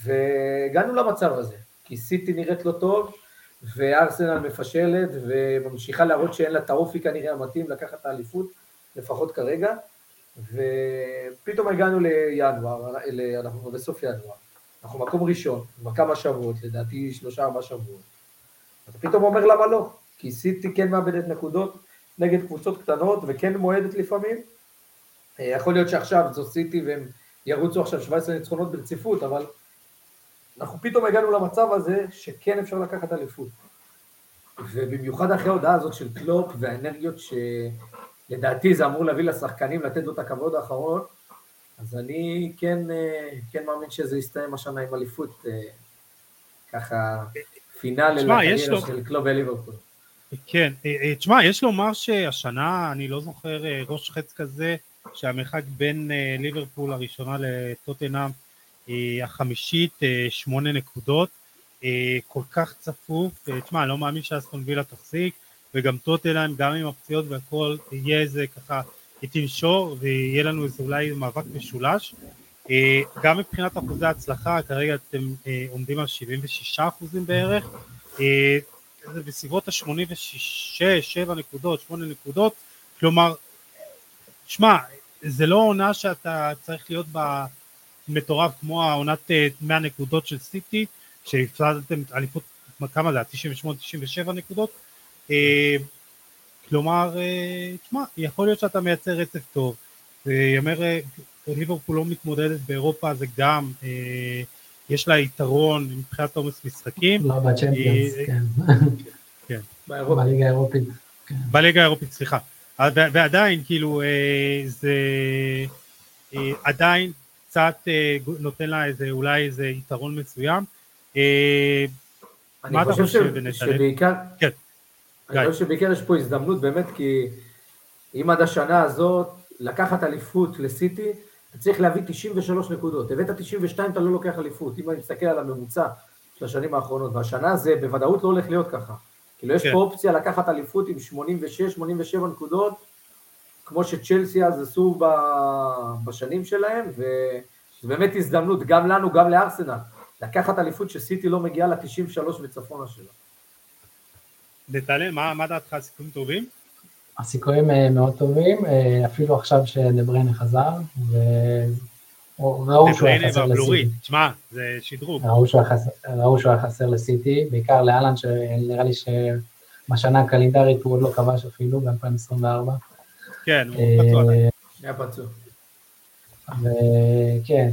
Speaker 3: והגענו למצב הזה, כי סיטי נראית לא טוב, וארסנל מפשלת, וממשיכה להראות שאין לה את האופי כנראה המתאים לקחת את האליפות, לפחות כרגע. ופתאום הגענו לינואר, אנחנו בסוף ינואר. אנחנו מקום ראשון, כבר כמה שבועות, לדעתי שלושה ארבעה שבועות. אתה פתאום אומר למה לא? כי סיטי כן מאבדת נקודות נגד קבוצות קטנות וכן מועדת לפעמים. אה, יכול להיות שעכשיו זו סיטי והם ירוצו עכשיו 17 ניצחונות ברציפות, אבל אנחנו פתאום הגענו למצב הזה שכן אפשר לקחת אליפות. ובמיוחד אחרי ההודעה הזאת של קלופ והאנרגיות שלדעתי זה אמור להביא לשחקנים לתת לו את הכבוד האחרון, אז אני כן, אה, כן מאמין שזה יסתיים השנה עם אליפות, אה, ככה פינאלי לקריירה של קלוב וליברפול.
Speaker 1: כן, אה, תשמע, יש לומר שהשנה, אני לא זוכר ראש חץ כזה, שהמרחק בין ליברפול הראשונה לטוטנאם החמישית, שמונה נקודות, כל כך צפוף, תשמע, אני לא מאמין שאסטון וילה תחזיק, וגם טוטנאם, גם עם הפציעות והכל, יהיה איזה ככה היא תנשור ויהיה לנו איזה אולי מאבק משולש. אה, גם מבחינת אחוזי ההצלחה, כרגע אתם אה, עומדים על 76 אחוזים בערך, אה, זה בסביבות ה-86, 7 נקודות, 8 נקודות, כלומר, שמע, זה לא עונה שאתה צריך להיות בה מטורף כמו העונת 100 נקודות של סיטי, שהפסדתם אליפות, כמה זה, 98-97 נקודות, כלומר, אה, תשמע, יכול להיות שאתה מייצר רצף טוב, ויאמר אה, ליברפול לא מתמודדת באירופה זה גם, אה, יש לה יתרון מבחינת עומס משחקים.
Speaker 2: לא בצ'מפיונס, כן. כן. בליגה האירופית.
Speaker 1: כן. בליגה האירופית, סליחה. ועדיין, כאילו, זה עדיין קצת נותן לה איזה, אולי איזה יתרון מסוים.
Speaker 3: מה אתה חושב, שבעיקר, כן. אני חושב שבעיקר יש פה הזדמנות באמת, כי אם עד השנה הזאת לקחת אליפות לסיטי, אתה צריך להביא 93 נקודות. הבאת 92, אתה לא לוקח אליפות. אם אני מסתכל על הממוצע של השנים האחרונות, והשנה זה בוודאות לא הולך להיות ככה. כאילו יש כן. פה אופציה לקחת אליפות עם 86-87 נקודות, כמו שצ'לסי אז עשו בשנים שלהם, וזו באמת הזדמנות גם לנו, גם לארסנל, לקחת אליפות שסיטי לא מגיעה ל-93 וצפונה שלה.
Speaker 1: נתנאל, מה, מה דעתך, הסיכויים טובים?
Speaker 2: הסיכויים אה, מאוד טובים, אה, אפילו עכשיו שדבריינה חזר,
Speaker 1: וראו שהוא היה חסר לסיטי. תשמע, זה שדרוג.
Speaker 2: ראו שהוא היה חסר לסיטי, בעיקר לאלן, שנראה לי שבשנה הקלנדרית הוא עוד לא כבש אפילו, ב-2024.
Speaker 1: כן, הוא פצוע.
Speaker 3: היה פצוע.
Speaker 2: וכן,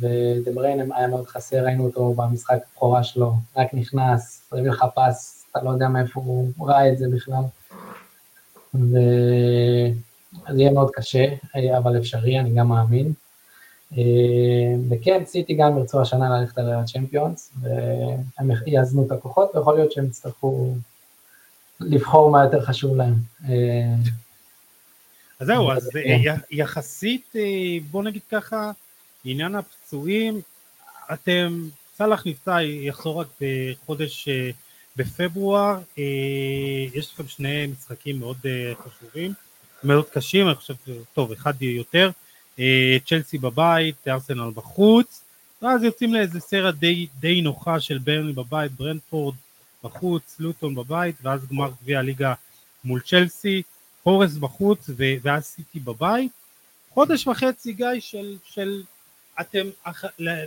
Speaker 2: ודבריין היה מאוד חסר, ראינו אותו במשחק הבכורה שלו, רק נכנס, הביא לך פס אתה לא יודע מאיפה הוא ראה את זה בכלל. וזה יהיה מאוד קשה, אבל אפשרי, אני גם מאמין. וכן, סיטי גם ירצו השנה ללכת על הצ'מפיונס, והם יאזנו את הכוחות, ויכול להיות שהם יצטרכו לבחור מה יותר חשוב להם.
Speaker 1: אז זהו, אז כן. יחסית, אה, בוא נגיד ככה, עניין הפצועים, אתם, סאלח נפצע, יחזור רק בחודש אה, בפברואר אה, יש לכם שני משחקים מאוד אה, חשובים, מאוד קשים, אני חושב, טוב, אחד יותר, אה, צ'לסי בבית, ארסנל בחוץ, ואז יוצאים לאיזה סרט די, די נוחה של ברני בבית, ברנדפורד בחוץ, לוטון בבית, ואז גמר גביע הליגה מול צ'לסי, פורס בחוץ ואז סיטי בבית. חודש וחצי גיא של, של אתם,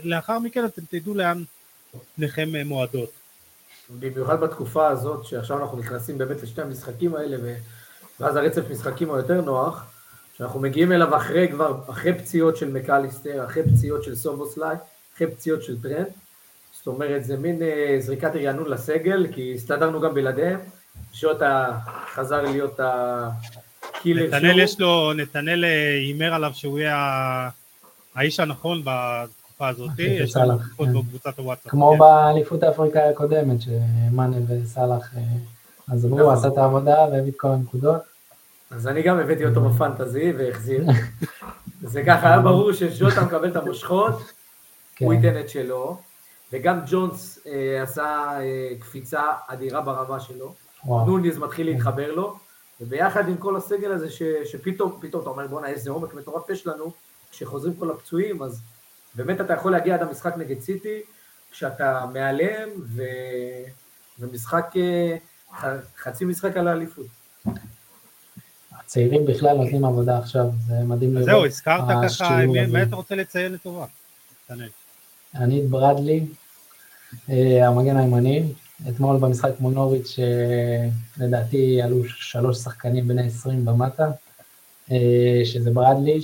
Speaker 1: לאחר מכן אתם תדעו לאן פניכם מועדות.
Speaker 3: במיוחד בתקופה הזאת, שעכשיו אנחנו נכנסים באמת לשני המשחקים האלה, ואז הרצף משחקים הוא יותר נוח, שאנחנו מגיעים אליו אחרי כבר, אחרי פציעות של מקליסטר, אחרי פציעות של סובוסליי, אחרי פציעות של טרנד, זאת אומרת זה מין אה, זריקת רענון לסגל, כי הסתדרנו גם בלעדיהם, ז'וטה חזר להיות ה killer
Speaker 1: נתנאל יש לו, נתנאל אה, הימר עליו שהוא יהיה האיש הנכון בתקופה הזאת, יש לו נוכחות
Speaker 2: כן.
Speaker 1: בקבוצת הוואטסאפ.
Speaker 2: כמו
Speaker 1: כן.
Speaker 2: באליפות האפריקאי הקודמת, שמאנה וסאלח אה, עזבו, הוא
Speaker 3: נכון.
Speaker 2: עשה את העבודה והביא את כל הנקודות.
Speaker 3: אז אני גם הבאתי אותו ב fantasy והחזיר. (laughs) זה ככה, היה ברור שז'וטה מקבל את המושכות,
Speaker 2: כן.
Speaker 3: הוא ייתן את שלו, וגם ג'ונס אה, עשה אה, קפיצה אדירה ברמה שלו. נוניז מתחיל להתחבר לו, וביחד עם כל הסגל הזה, שפתאום, פתאום אתה אומר, בואנה, איזה עומק מטורף יש לנו, כשחוזרים כל הפצועים, אז באמת אתה יכול להגיע עד המשחק נגד סיטי, כשאתה מהלם, ו... ומשחק, אה, ח- חצי משחק על האליפות.
Speaker 2: הצעירים בכלל נותנים עבודה עכשיו, זה מדהים לראות.
Speaker 1: זהו, הזכרת ככה. מי אתה רוצה לציין לטובה?
Speaker 2: אני את ברדלי, אה, המגן הימני, אתמול במשחק מול נוריץ', אה, לדעתי עלו שלוש שחקנים בני 20 ומטה, שזה ברדלי,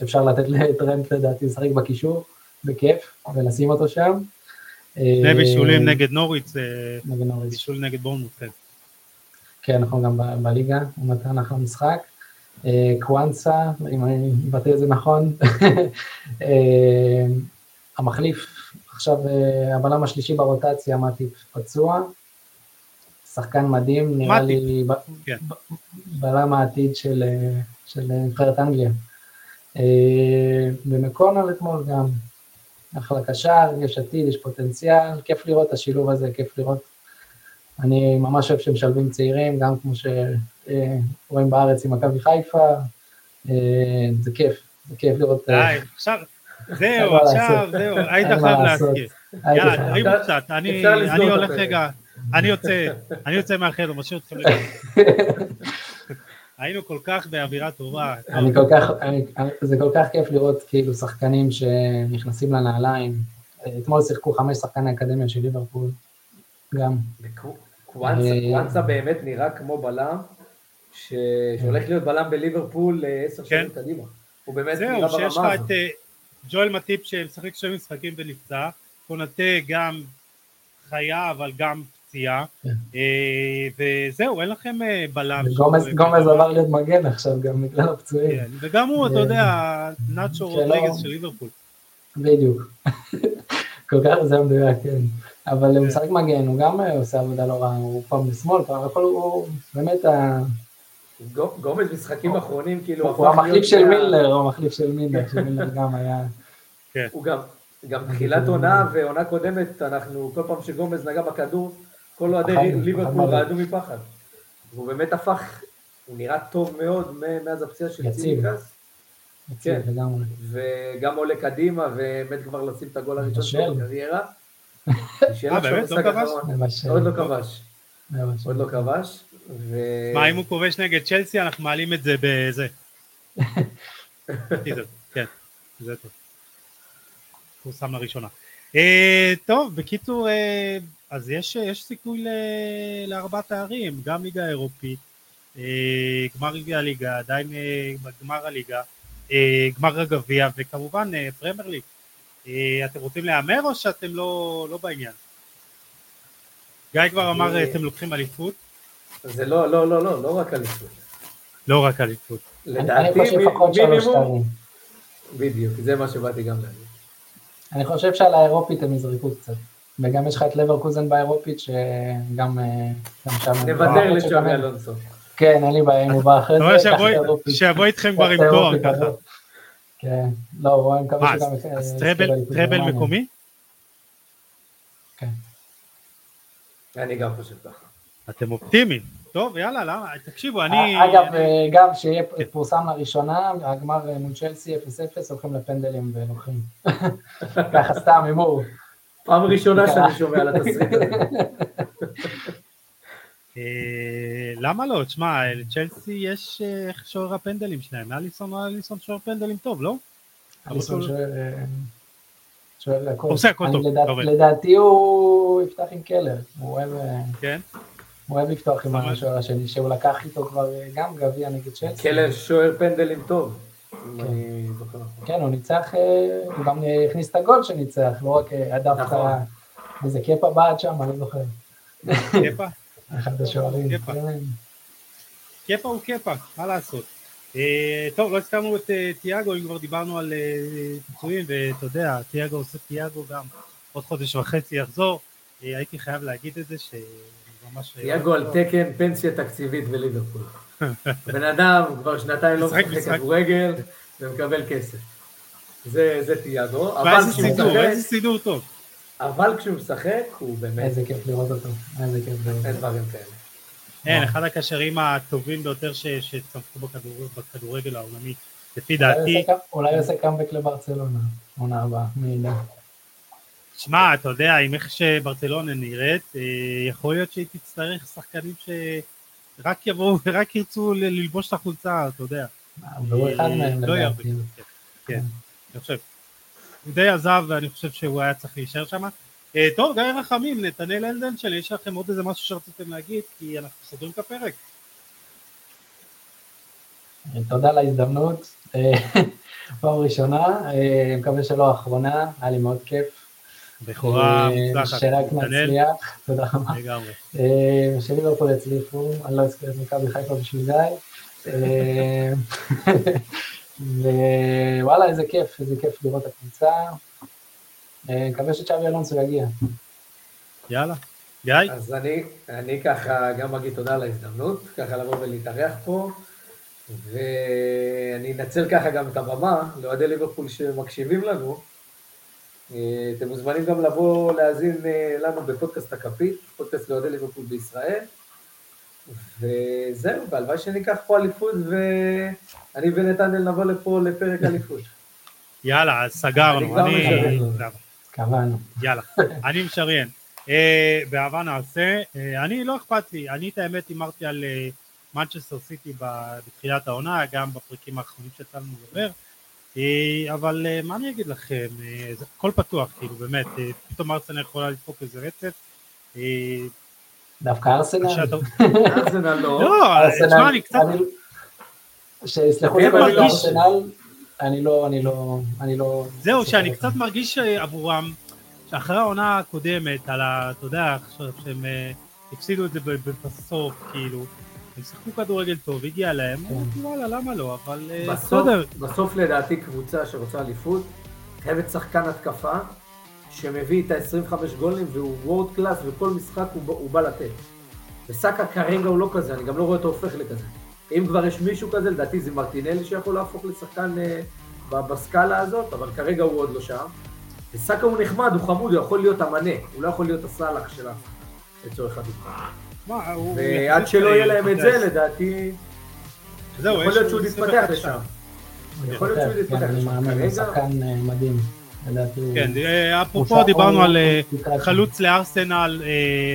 Speaker 2: שאפשר לתת לטרנט לדעתי לשחק בקישור, בכיף, ולשים אותו שם.
Speaker 1: שני
Speaker 2: אה,
Speaker 1: בישולים נגד נוריץ, אה,
Speaker 2: נגד נוריץ'.
Speaker 1: בישול נגד בורנמוט, כן.
Speaker 2: כן, נכון, גם ב- בליגה, הוא נתן אחלה משחק. אה, קוואנסה, אם אני מבטא את זה נכון, (laughs) המחליף, עכשיו הבלם השלישי ברוטציה, מטיפ פצוע, שחקן מדהים, נראה
Speaker 1: מטיפ,
Speaker 2: לי ב-
Speaker 1: כן.
Speaker 2: ב- בלם העתיד של נבחרת אנגליה. אה, ומקונל אתמול גם, אחלה קשר, יש עתיד, יש פוטנציאל, כיף לראות את השילוב הזה, כיף לראות אני ממש אוהב שמשלבים צעירים, גם כמו שרואים בארץ עם מכבי חיפה, אה, זה כיף, זה כיף לראות. אה,
Speaker 1: די, עכשיו, זהו, עכשיו. זהו, היית חייב. להזכיר. יאללה,
Speaker 3: אפשר-
Speaker 1: קצת, אני הולך. רגע, אני יוצא, אני יוצא מהחדר, משאיר אתכם לבד. (laughs) היינו כל כך באווירה טובה.
Speaker 2: אני כל כך, אני, אני- זה כל כך כיף לראות כאילו שחקנים שנכנסים לנעליים. אתמול שיחקו חמש שחקני אקדמיה של ליברפול, גם.
Speaker 3: קוואנסה
Speaker 2: אה,
Speaker 3: באמת נראה כמו בלם, ש- שהולך להיות בלם בליברפול לעשר שנים קדימה. הוא באמת נראה
Speaker 1: זהו, שיש לך
Speaker 3: ברמה
Speaker 1: את
Speaker 3: הזאת.
Speaker 1: אה, ג'ואל מטיפ שמשחק שני משחקים ונפצע, קונטה גם חיה אבל גם פציעה,
Speaker 2: כן.
Speaker 1: אה, וזהו, אין לכם אה, בלם.
Speaker 2: גומז עבר להיות מגן עכשיו, גם בגלל הפצועים.
Speaker 1: כן, וגם הוא, אתה יודע, נאצ'ו. רודריגז של ליברפול.
Speaker 2: בדיוק. כל כך זה מדויק, כן. אבל הוא
Speaker 1: כן.
Speaker 2: משחק מגן, הוא גם אה, עושה עבודה לא רעה, הוא פעם בשמאל, פעם הכל הוא באמת, ה-
Speaker 3: גו- גומז משחקים אחרונים, כאילו,
Speaker 2: הוא המחליף של מילר, הוא המחליף של מילר, שמילר גם היה,
Speaker 3: הוא גם, גם תחילת עונה ועונה קודמת, אנחנו, כל פעם שגומז נגע בכדור, כל אוהדי ליברפול. רעדו מפחד. והוא באמת הפך, הוא נראה טוב מאוד מאז הפציעה של
Speaker 2: יציב.
Speaker 3: צימקס,
Speaker 2: יציב
Speaker 3: כן.
Speaker 2: לגמרי.
Speaker 3: וגם עולה קדימה, ומת כבר לשים את הגול הראשון. בקריירה. בישל (laughs)
Speaker 1: אה, באמת? לא כבש?
Speaker 3: עוד לא כבש. עוד לא כבש.
Speaker 1: מה, אם הוא כובש נגד צ'לסי, אנחנו מעלים את זה בזה. (laughs) כן, זה טוב. הוא שם לראשונה. אה, טוב, בקיצור, אה, אז יש, יש סיכוי ל- לארבע תארים, גם ליגה אירופית, אה, גמר גביע הליגה, עדיין אה, בגמר הליגה, אה, גמר הגביע, וכמובן אה, פרמייר ליג. אה, אתם רוצים להמר או שאתם לא, לא בעניין? גיא כבר אמר,
Speaker 3: אה,
Speaker 1: אתם לוקחים אליפות?
Speaker 3: זה לא, לא, לא, לא, לא רק אליפות.
Speaker 1: לא רק אליפות.
Speaker 2: אני
Speaker 3: לדעתי, מינימום. בדיוק, זה מה שבאתי גם להגיד.
Speaker 2: אני חושב שעל האירופית הם יזרקו קצת. וגם יש לך את לברקוזן באירופית, שגם אה, גם שם...
Speaker 3: נוותר לשבי
Speaker 2: הם-
Speaker 3: אלונסו.
Speaker 2: כן, אין לי בעיה אם הוא בא אחרי זה,
Speaker 1: שיבוא- איתכם כבר עם תואר ככה.
Speaker 2: כן, לא, הוא אני מקווה שגם...
Speaker 1: אז-
Speaker 2: אה,
Speaker 1: טראבל. מקומי?
Speaker 2: כן.
Speaker 3: אני גם חושב ככה.
Speaker 1: אתם אופטימיים. טוב, יאללה, למה? תקשיבו, אני...
Speaker 2: אגב, אה, גם שיהיה פורסם לראשונה, הגמר מול צ'לסי 0-0, הולכים לפנדלים ולוקחים. (laughs) ככה סתם הימור.
Speaker 3: פעם ראשונה. שאני שומע על התסריט הזה.
Speaker 1: אה, למה לא? תשמע, לצ'לסי יש אה, איך שוער הפנדלים שלהם. אליסון אליסון שוער פנדלים טוב, לא?
Speaker 2: אליסון שוער, אה.
Speaker 1: עושה הכל טוב.
Speaker 2: לדעתי הוא יפתח עם קלר, הוא אוהב...
Speaker 1: כן?
Speaker 2: הוא אוהב לפתוח עם. השוער השני, שהוא לקח איתו כבר גם גביע נגד צ'לסי.
Speaker 3: קלר שוער פנדלים טוב, אם
Speaker 2: כן.
Speaker 3: אני זוכר נכון.
Speaker 2: כן, הוא ניצח, אה, הוא גם אה, הכניס את הגול שניצח, לא רק אה, הדף את
Speaker 3: נכון.
Speaker 2: ה... איזה קפה בעט שם, אני לא זוכר.
Speaker 1: קפה?
Speaker 2: אחד השוערים.
Speaker 1: קפה.
Speaker 2: כן.
Speaker 1: הוא קפה, מה לעשות. טוב, לא הזכרנו את תיאגו, אם כבר דיברנו על פצועים, ואתה יודע, תיאגו עושה תיאגו גם עוד חודש וחצי יחזור. הייתי חייב להגיד את זה, שממש...
Speaker 3: תיאגו על תקן פנסיה תקציבית בליברפול. בן אדם כבר שנתיים לא
Speaker 1: משחק.
Speaker 3: כדורגל ומקבל כסף. זה זה תיאגו,
Speaker 1: ואיזה
Speaker 3: כשהוא
Speaker 1: סידור,
Speaker 3: משחק,
Speaker 1: איזה סידור טוב.
Speaker 3: אבל כשהוא משחק הוא באמת,
Speaker 2: איזה כיף לראות אותו, איזה כיף לראות
Speaker 3: אין
Speaker 2: אותו.
Speaker 3: דברים כאלה.
Speaker 1: אין, אחד הקשרים הטובים ביותר ש- שצמחו בכדור- בכדורגל העולמי, לפי דעתי.
Speaker 2: אולי הוא עושה קאמבק לברצלונה, עונה הבאה, מי ידע.
Speaker 1: שמע, אתה יודע, עם איך שברצלונה נראית, אה, יכול להיות שהיא תצטרך שחקנים שרק יבואו ורק ירצו ללבוש את החולצה, אתה יודע.
Speaker 2: והוא אחד מהם
Speaker 1: לא יהיה הרבה. כן, כן, אני חושב. הוא די עזב ואני חושב שהוא היה צריך להישאר שם. אה, טוב, גיא רחמים, נתנאל הנדלשל, יש לכם עוד איזה משהו שרציתם להגיד? כי אנחנו סוגרים את הפרק.
Speaker 2: תודה על ההזדמנות. אה, (laughs) פעם ראשונה, אה, מקווה שלא האחרונה, היה לי מאוד כיף.
Speaker 1: בכורה
Speaker 2: אה,
Speaker 1: מוצלחת.
Speaker 2: שרק נצליח, תודה רבה.
Speaker 1: לגמרי.
Speaker 2: אה, שליברפול יצליחו, אני לא אזכיר את מכבי חיפה בשביל גיא. אה, (laughs) ווואלה, איזה כיף, איזה כיף לראות את הקבוצה. מקווה שצ'אבי אלונסו יגיע.
Speaker 1: יאללה. גיא?
Speaker 3: אז אני, אני ככה גם אגיד תודה על ההזדמנות, ככה לבוא ולהתארח פה, ואני אנצל ככה גם את הבמה לאוהדי ליברפול שמקשיבים לנו. אה, אתם מוזמנים גם לבוא להאזין אה, לנו בפודקאסט הכפית, פודקאסט לאוהדי ליברפול בישראל. וזהו, והלוואי שניקח פה אליפות ואני ונתנאל נבוא לפה לפרק (laughs) אליפות.
Speaker 1: יאללה, אז סגרנו.
Speaker 3: אני.
Speaker 2: קבענו.
Speaker 1: יאללה, (laughs) אני משריין. אה, באהבה נעשה. אני, לא אכפת לי. אני, את האמת, הימרתי על מנצ'סטר סיטי בתחילת העונה, גם בפרקים האחרונים שיצא לנו לדבר. אה, אבל אה, מה אני אגיד לכם? אה, זה הכל פתוח, כאילו, באמת. פתאום ארסנל יכולה לדפוק איזה רצף.
Speaker 2: דווקא ארסנל?
Speaker 3: ארסנל לא.
Speaker 1: לא,
Speaker 2: ארסנל,
Speaker 1: תשמע, אני קצת...
Speaker 2: אני- שיסלחו לי אני לא ארסנל, אני לא, אני לא, אני לא...
Speaker 1: זהו, שאני קצת מרגיש עבורם, שאחרי העונה הקודמת, על ה... אתה יודע, עכשיו שהם הפסידו את זה בסוף, כאילו, הם שיחקו כדורגל טוב, הגיע להם,
Speaker 2: כן.
Speaker 1: אמרתי, וואלה, למה לא, אבל אה, בסדר.
Speaker 3: בסוף לדעתי קבוצה שרוצה אליפות, חייבת שחקן התקפה שמביא את ה-25 גולים והוא וורד קלאס וכל משחק הוא, בא לתת. וסאקה כרגע הוא לא כזה, אני גם לא רואה אותו הופך לכזה. אם כבר יש מישהו כזה, לדעתי זה מרטינלי שיכול להפוך לשחקן אה, בסקאלה הזאת, אבל כרגע הוא עוד לא שם. וסאקה הוא נחמד, הוא חמוד, הוא יכול להיות המנה, הוא לא יכול להיות הסאלח שלה, לצורך הדוגמה. ועד שלא יהיה להם את זה, לדעתי, יכול
Speaker 1: יש
Speaker 3: להיות שהוא
Speaker 1: לו
Speaker 3: יתפתח
Speaker 1: 21
Speaker 3: לשם. יכול להיות שהוא יתפתח
Speaker 2: כן,
Speaker 3: לשם. כרגע,
Speaker 2: שחקן אה, מדהים.
Speaker 1: כן, אה, אפרופו דיברנו על אה, חלוץ לארסנל,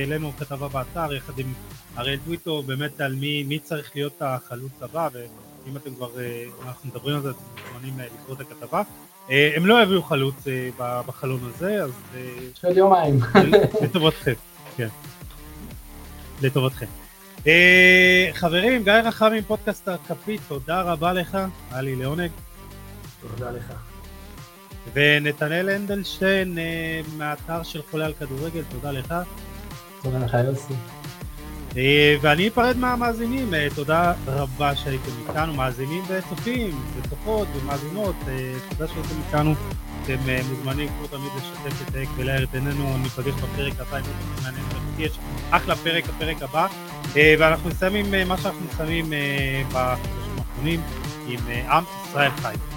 Speaker 1: העלינו כתבה באתר יחד עם אריאל טוויטו, באמת על מי מי צריך להיות החלוץ הבא, ואם אתם כבר, אנחנו מדברים על זה, אתם מוזמנים אה, לקרוא את הכתבה. הם לא יביאו חלוץ בחלון הזה, אז
Speaker 2: יש עוד יומיים. (laughs)
Speaker 1: לטובתכם, כן. לטובתכם. אה, חברים, גיא רחמים, פודקאסט הכפית, תודה רבה לך, היה לי לעונג.
Speaker 3: תודה לך.
Speaker 1: ונתנאל הנדלשטיין אה, מהאתר של חולה על כדורגל, תודה לך.
Speaker 2: תודה לך יוסי.
Speaker 1: אה, ואני אפרד מהמאזינים, תודה רבה שהייתם איתנו, מאזינים וצופים, וצופות ומאזינות, תודה שהייתם איתנו, אתם אה, מוזמנים כמו תמיד לשתף את האק ולהאר את עינינו, ניפגש בפרק הבא, אם אתם מעניין אותי, יש אחלה פרק, הפרק הבא, אה, ואנחנו אה, מה שאנחנו מסיימים אה, בחודשים האחרונים, עם אה, עם ישראל חי.